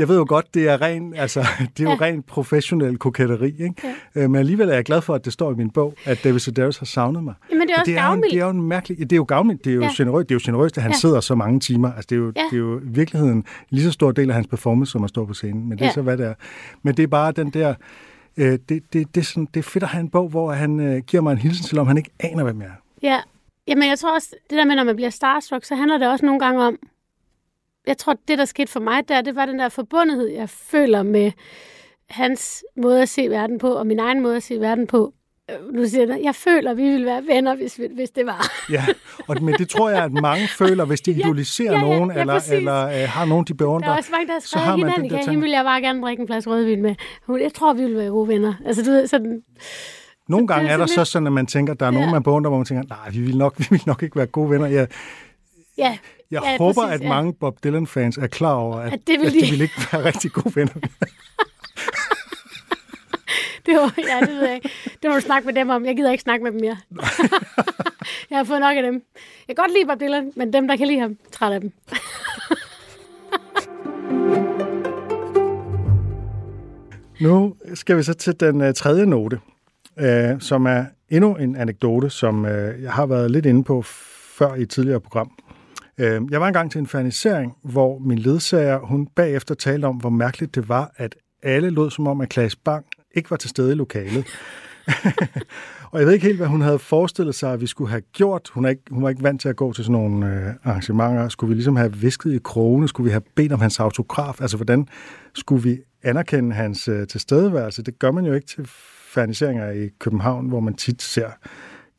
jeg ved jo godt, det er ren, altså, det er jo Ja. rent professionel koketteri. Ikke? Ja. Øh, men alligevel er jeg glad for, at det står i min bog, at David Sedaris har savnet mig. Jamen, det er Og også det er, jo en, det er jo en mærkelig... Det er jo gavmildt, det er jo Ja. generøst, det er jo generøst, at han Ja. sidder så mange timer. Altså, det er jo, Ja. det er jo i virkeligheden en lige så stor del af hans performance, som at stå på scenen. Men det er Ja. så, hvad det er. Men det er bare den der... Øh, det, det, det, er sådan, det er fedt at have en bog, hvor han øh, giver mig en hilsen, selvom han ikke aner, hvem jeg er. Ja, Jamen, jeg tror også, det der med, når man bliver starstruck, så handler det også nogle gange om, jeg tror, det, der skete for mig der, det var den der forbundethed, jeg føler med hans måde at se verden på, og min egen måde at se verden på. Øh, Nu siger jeg, jeg føler, at vi ville være venner, hvis, vi, hvis det var. Ja, og, men det tror jeg, at mange føler, hvis de idoliserer ja, ja, nogen, ja, eller, præcis. eller øh, har nogen, de Der beundrer. er også mange, der har så har skrevet, man hende, den der hende vil jeg bare gerne drikke en flaske rødvin med. Jeg tror, vi vil være gode venner. Altså, du ved, sådan, Nogle gange er er der sådan så sådan, at man tænker, at der er nogen, Ja. man beundrer, hvor man tænker, nej, vi vil nok, vi vil nok ikke være gode venner. Jeg, Ja, Jeg Ja, håber, præcis, at ja. mange Bob Dylan-fans er klar over, at, At det vil at de- de vil ikke være rigtig gode venner. det var, ja, det ved jeg ikke. Det må du snakke med dem om. Jeg gider ikke snakke med dem mere. jeg har fået nok af dem. Jeg kan godt lide Bob Dylan, men dem, der kan lide ham, træt af dem. Nu skal vi så til den uh, tredje note, uh, som er endnu en anekdote, som uh, jeg har været lidt inde på før i et tidligere program. Uh, jeg var engang til en fernisering, hvor min ledsager, hun bagefter talte om, hvor mærkeligt det var, at alle lod som om, at Klaas Bang ikke var til stede i lokalet. og jeg ved ikke helt, hvad hun havde forestillet sig, at vi skulle have gjort. Hun, er ikke, hun var ikke vant til at gå til sådan nogle øh, arrangementer. Skulle vi ligesom have visket i krogene? Skulle vi have bedt om hans autograf? Altså, hvordan skulle vi anerkende hans øh, tilstedeværelse? Det gør man jo ikke til ferniseringer i København, hvor man tit ser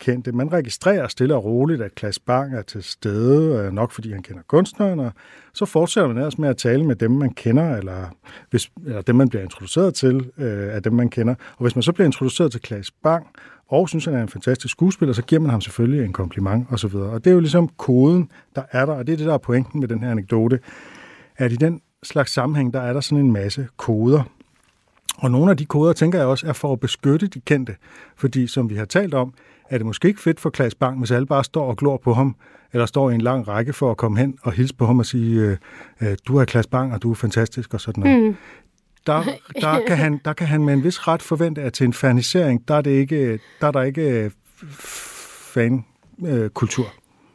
kendte. Man registrerer stille og roligt, at Klaas Bang er til stede, øh, nok fordi han kender kunstneren, og så fortsætter man ellers med at tale med dem, man kender, eller, hvis, eller dem, man bliver introduceret til, øh, af dem, man kender. Og hvis man så bliver introduceret til Klaas Bang, og synes, han er en fantastisk skuespiller, så giver man ham selvfølgelig en kompliment osv. Og det er jo ligesom koden, der er der, og det er det, der er pointen med den her anekdote, at i den slags sammenhæng, der er der sådan en masse koder. Og nogle af de koder, tænker jeg også, er for at beskytte de kendte. Fordi, som vi har talt om, er det måske ikke fedt for Klaas Bang, hvis alle bare står og glor på ham, eller står i en lang række for at komme hen og hilse på ham og sige, øh, øh, du er Klaas Bang, og du er fantastisk, og sådan noget. Mm. Der, der, kan han, der kan han med en vis ret forvente, at til en fanisering, der er, det ikke, der er der ikke øh, fan-kultur.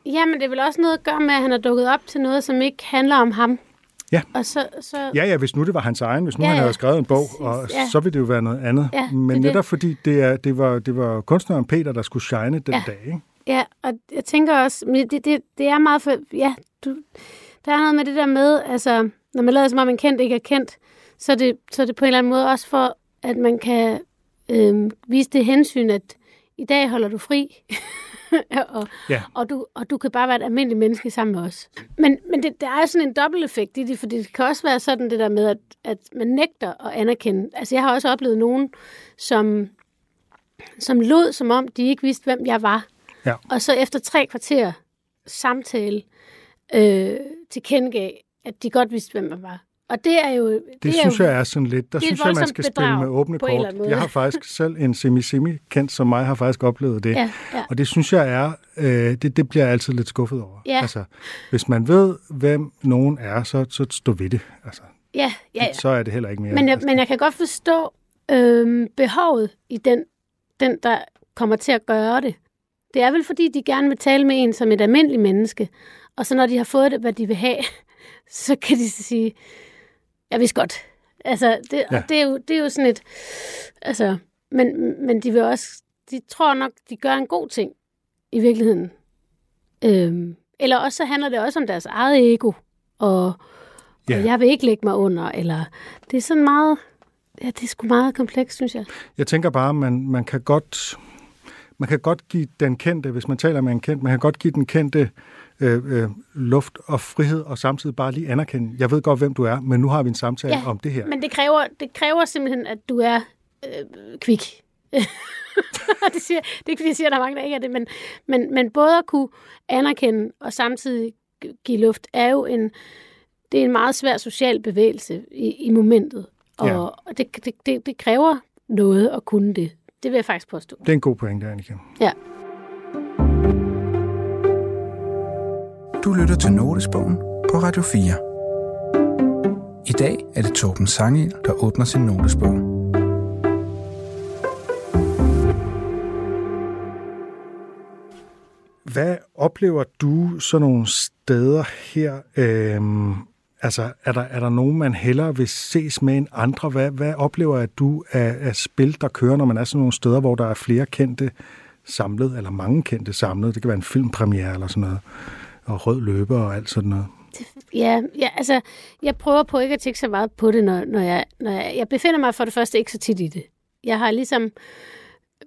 Ja, men det er vel også noget at gøre med, at han er dukket op til noget, som ikke handler om ham. Ja. Og så, så Ja, ja, hvis nu det var hans egen, hvis nu Ja, han havde skrevet en bog, Præcis, og ja. så ville det jo være noget andet. Ja, det Men det. netop fordi det, er, det, var, det var kunstneren Peter, der skulle shine den Ja. dag, ikke? Ja, og jeg tænker også, det, det, det er meget for, ja, du, der er noget med det der med, altså, når man lader som om en kendt ikke er kendt, så er det, så er det på en eller anden måde også for, at man kan øhm, vise det hensyn, at i dag holder du fri, og, Ja. og, du, og du kan bare være et almindeligt menneske sammen med os. Men, men det, der er sådan en dobbelt effekt i det, fordi det kan også være sådan det der med, at, at man nægter at anerkende. Altså jeg har også oplevet nogen, som, som lod som om, de ikke vidste, hvem jeg var. Ja. Og så efter tre kvarter samtale øh, tilkendegav, at de godt vidste, hvem jeg var. Og det er jo... Det, det er synes jo, jeg er sådan lidt, der er synes jeg, man skal spille med åbne kort. Jeg har faktisk selv en semi-semi kendt som mig, har faktisk oplevet det. Ja, ja. Og det synes jeg er, øh, det, det bliver jeg altid lidt skuffet over. Ja. Altså, hvis man ved, hvem nogen er, så, så stå ved det. Altså, Ja, ja, ja. Så er det heller ikke mere. Men jeg, altså, men jeg kan godt forstå øhm, behovet i den, den, der kommer til at gøre det. Det er vel, fordi de gerne vil tale med en som et almindeligt menneske, og så når de har fået det, hvad de vil have, så kan de sige, jeg vidste godt. Altså, det, Ja. det, er jo, det er jo sådan et... Altså, men, men de vil også... De tror nok, de gør en god ting i virkeligheden. Øhm, eller også så handler det også om deres eget ego, og, Ja. og jeg vil ikke lægge mig under, eller... Det er sådan meget... Ja, det er sgu meget komplekst, synes jeg. Jeg tænker bare, man, man kan godt man kan godt give den kendte, hvis man taler med en kendt, man kan godt give den kendte øh, øh, luft og frihed, og samtidig bare lige anerkende, jeg ved godt, hvem du er, men nu har vi en samtale Ja, om det her. Men det kræver, det kræver simpelthen, at du er øh, kvik. det, siger, det er ikke, fordi jeg siger, at der er mange, der ikke er det, men, men, men både at kunne anerkende og samtidig gi- give luft, er jo en, det er en meget svær social bevægelse i, i momentet. Og, Ja. og det, det, det, det kræver noget at kunne det. Det vil jeg faktisk påstå. Det er en god pointe, Annika. Ja. Du lytter til Notesbogen på Radio 4. I dag er det Torben Sangel, der åbner sin notesbog. Hvad oplever du sådan nogle steder her? Øhm, altså, er der, er der nogen, man hellere vil ses med end andre? Hvad, hvad oplever at du af, af spil, der kører, når man er sådan nogle steder, hvor der er flere kendte samlet, eller mange kendte samlet? Det kan være en filmpremiere eller sådan noget, og rød løber og alt sådan noget. Ja, ja, altså, jeg prøver på ikke at tænke så meget på det, når, når, jeg, når jeg... Jeg befinder mig for det første ikke så tit i det. Jeg har ligesom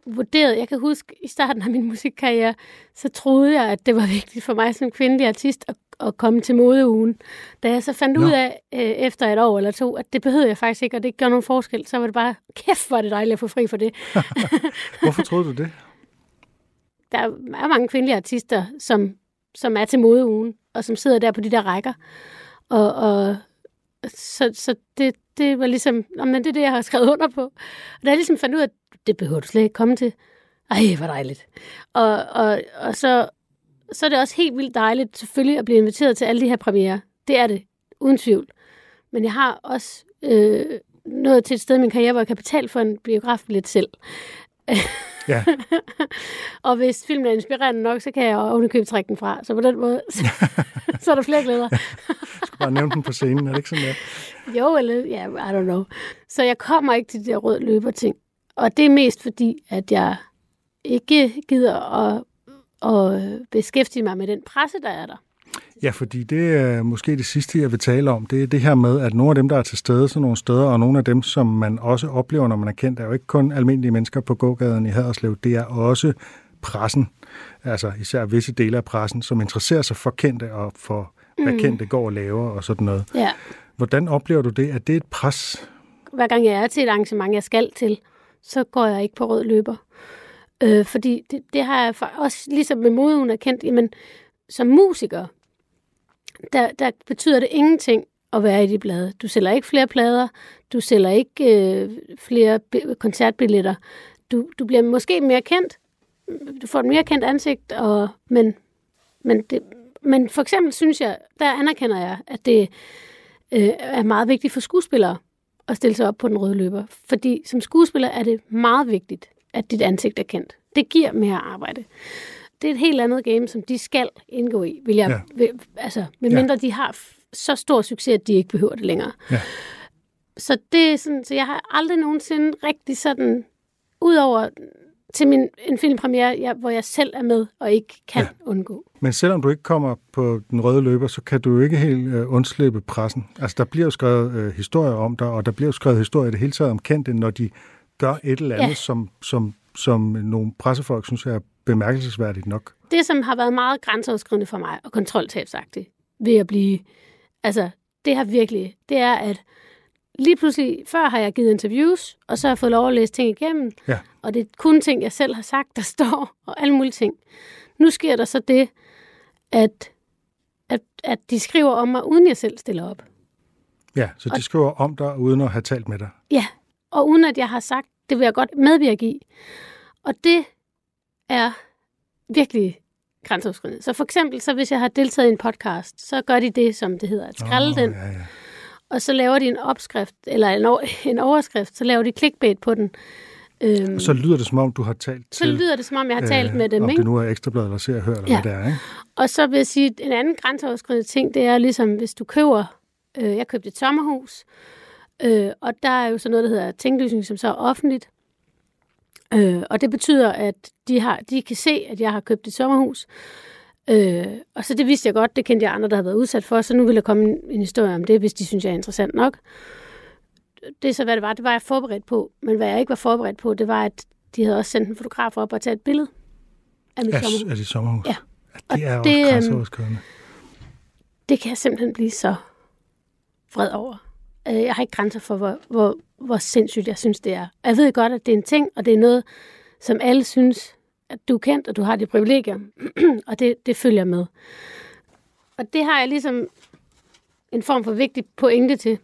vurderet... Jeg kan huske, i starten af min musikkarriere, så troede jeg, at det var vigtigt for mig som kvindelig artist at, at komme til modeugen. Da jeg så fandt Nå. ud af, øh, efter et år eller to, at det behøvede jeg faktisk ikke, og det ikke gør nogen forskel, så var det bare, kæft, er det dejligt at få fri for det. Hvorfor troede du det? der er mange kvindelige artister, som, som er til modeugen. og som sidder der på de der rækker. Og, og så, så det, det var ligesom, men det er det, jeg har skrevet under på. Og da jeg ligesom fandt ud af, at det behøver du slet ikke komme til. Ej, hvor dejligt. Og, og, og så, så er det også helt vildt dejligt selvfølgelig at blive inviteret til alle de her premiere. Det er det, uden tvivl. Men jeg har også øh, nået til et sted i min karriere, hvor jeg kan betale for en biograf lidt selv. Ja. og hvis filmen er inspirerende nok, så kan jeg ovenikøbet trække den fra. Så på den måde, så, så er der flere glæder. Jeg skal bare nævne den på scenen, er det ikke sådan der? Jo, eller ja, I don't know. Så jeg kommer ikke til de der rød løber ting. Og det er mest fordi, at jeg ikke gider at, at beskæftige mig med den presse, der er der. Ja, fordi det er måske det sidste, jeg vil tale om. Det er det her med, at nogle af dem, der er til stede sådan nogle steder, og nogle af dem, som man også oplever, når man er kendt, er jo ikke kun almindelige mennesker på gågaden i Haderslev. Det er også pressen, altså især visse dele af pressen, som interesserer sig for kendte og for, hvad kendte går og laver og sådan noget. Ja. Hvordan oplever du det? Er det et pres? hver gang jeg er til et arrangement, jeg skal til, så går jeg ikke på rød løber. Øh, fordi det, det har jeg også, ligesom med modeugen er kendt, jamen, som musiker, der, der betyder det ingenting at være i de blade. Du sælger ikke flere plader, du sælger ikke øh, flere koncertbilletter. Du, du bliver måske mere kendt, du får et mere kendt ansigt, og, men, men, det, men for eksempel synes jeg, der anerkender jeg, at det øh, er meget vigtigt for skuespillere at stille sig op på den røde løber. Fordi som skuespiller er det meget vigtigt, at dit ansigt er kendt. Det giver mere arbejde. Det er et helt andet game, som de skal indgå i, vil jeg, Ja. vil, altså, medmindre ja. de har så stor succes, at de ikke behøver det længere. Ja. Så det er sådan, så jeg har aldrig nogensinde rigtig sådan, udover til min, en filmpremiere, jeg, hvor jeg selv er med og ikke kan Ja. undgå. Men selvom du ikke kommer på den røde løber, så kan du jo ikke helt øh, undslippe pressen. Altså, der bliver jo skrevet øh, historier om dig, og der bliver jo skrevet historier i det hele taget om kendte, når de gør et eller andet. Ja. som, som, som nogle pressefolk synes er bemærkelsesværdigt nok. det, som har været meget grænseoverskridende for mig, og kontroltabsagtigt, ved at blive, altså, det har virkelig, det er, at lige pludselig, før har jeg givet interviews, og så har jeg fået lov at læse ting igennem, Ja. og det er kun ting, jeg selv har sagt, der står, og alle mulige ting. Nu sker der så det, at, at, at de skriver om mig, uden jeg selv stiller op. Ja, så de skriver om dig, uden at have talt med dig. Ja, og uden at jeg har sagt, det vil jeg godt medvirke i. Og det er virkelig grænseoverskridende. Så for eksempel, så hvis jeg har deltaget i en podcast, så gør de det, som det hedder, at skrælle Åh, den, Ja, ja. og så laver de en opskrift, eller en, en overskrift, så laver de clickbait på den. Øhm, Og så lyder det, som om du har talt så til... lyder det, som om jeg har talt med dem, om ikke? det nu er ekstrabladet eller ser og hører, eller Ja. hvad det er, ikke? Og så vil jeg sige, at en anden grænseoverskridende ting, det er ligesom, hvis du køber, øh, jeg købte et sommerhus, øh, og der er jo så noget, der hedder tinglysning, som så er offentligt. Øh, og det betyder, at de, har, de kan se, at jeg har købt et sommerhus. Øh, og så det vidste jeg godt, det kendte jeg andre, der havde været udsat for, så nu vil der komme en, en historie om det, hvis de synes, jeg er interessant nok. Det er så, hvad det var. Det var jeg forberedt på. Men hvad jeg ikke var forberedt på, det var, at de havde også sendt en fotograf op og taget et billede af mit Ja, sommerhus. er det sommerhus? Ja. ja det er Og også det, øhm, grænseoverskridende. det kan jeg simpelthen blive så vred over. Øh, Jeg har ikke grænser for, hvor, hvor, hvor sindssygt jeg synes, det er. Og Jeg ved godt, at det er en ting, og det er noget, som alle synes, at du er kendt, og du har de privilegier, og det, det følger med. Og det har jeg ligesom en form for vigtig pointe til.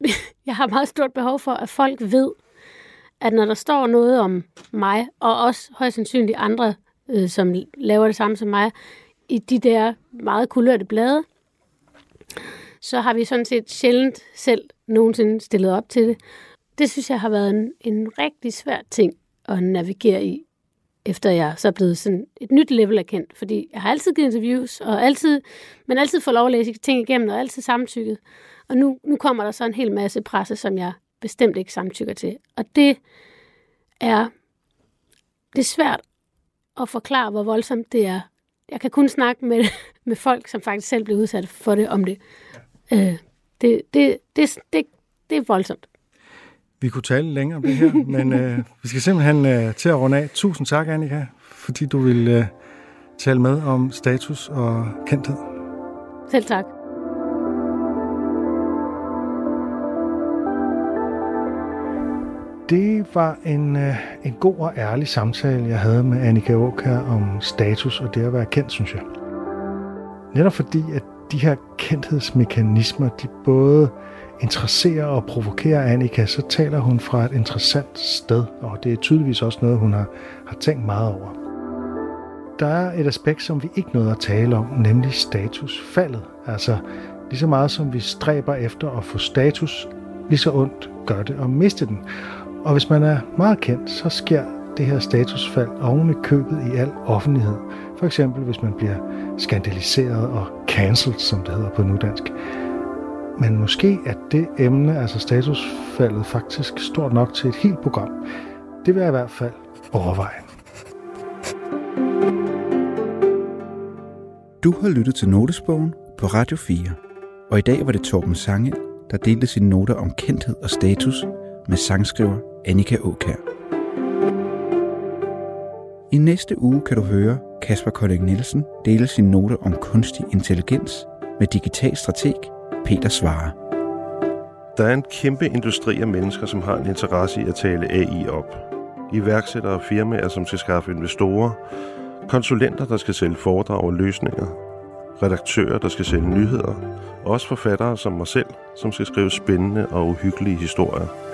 Jeg har meget stort behov for, at folk ved, at når der står noget om mig, og også højst sandsynligt andre, øh, som laver det samme som mig, i de der meget kulørte blade, så har vi sådan set sjældent selv nogensinde stillet op til det. Det synes jeg har været en, en rigtig svær ting at navigere i, efter jeg så er blevet sådan et nyt level af kendt. Fordi jeg har altid givet interviews, og altid, men altid får lov at læse ting igennem, og altid samtykket. Og nu, nu kommer der så en hel masse presse, som jeg bestemt ikke samtykker til. Og det er, det er svært at forklare, hvor voldsomt det er. Jeg kan kun snakke med, med folk, som faktisk selv blev udsat for det, om det. Øh, det, det, det, det, det er voldsomt. Vi kunne tale længere om det her, men øh, vi skal simpelthen øh, til at runde af. Tusind tak, Annika, fordi du vil øh, tale med om status og kendthed. Selv tak. Det var en, øh, en god og ærlig samtale, jeg havde med Annika Åkær om status og det at være kendt, synes jeg. Netop fordi, at de her kendthedsmekanismer, de både interesserer og provokerer Annika, så taler hun fra et interessant sted, og det er tydeligvis også noget, hun har, har tænkt meget over. Der er et aspekt, som vi ikke nåede at tale om, nemlig statusfaldet. Altså lige så meget som vi stræber efter at få status, lige så ondt gør det at miste den. Og hvis man er meget kendt, så sker det her statusfald oven i købet i al offentlighed. For eksempel hvis man bliver skandaliseret og cancelled, som det hedder på nudansk. Men måske er det emne, altså statusfaldet, faktisk stort nok til et helt program. Det vil jeg i hvert fald overveje. Du har lyttet til Notesbogen på Radio 4, og i dag var det Torben Sange, der delte sine noter om kendthed og status med sangskriver Annika Åkær. I næste uge kan du høre Kasper Kolding Nielsen dele sin note om kunstig intelligens med digital strateg Peter Svare. Der er en kæmpe industri af mennesker, som har en interesse i at tale AI op. Iværksættere og firmaer, som skal skaffe investorer, konsulenter, der skal sælge foredrag og løsninger, redaktører, der skal sælge nyheder, og også forfattere som mig selv, som skal skrive spændende og uhyggelige historier.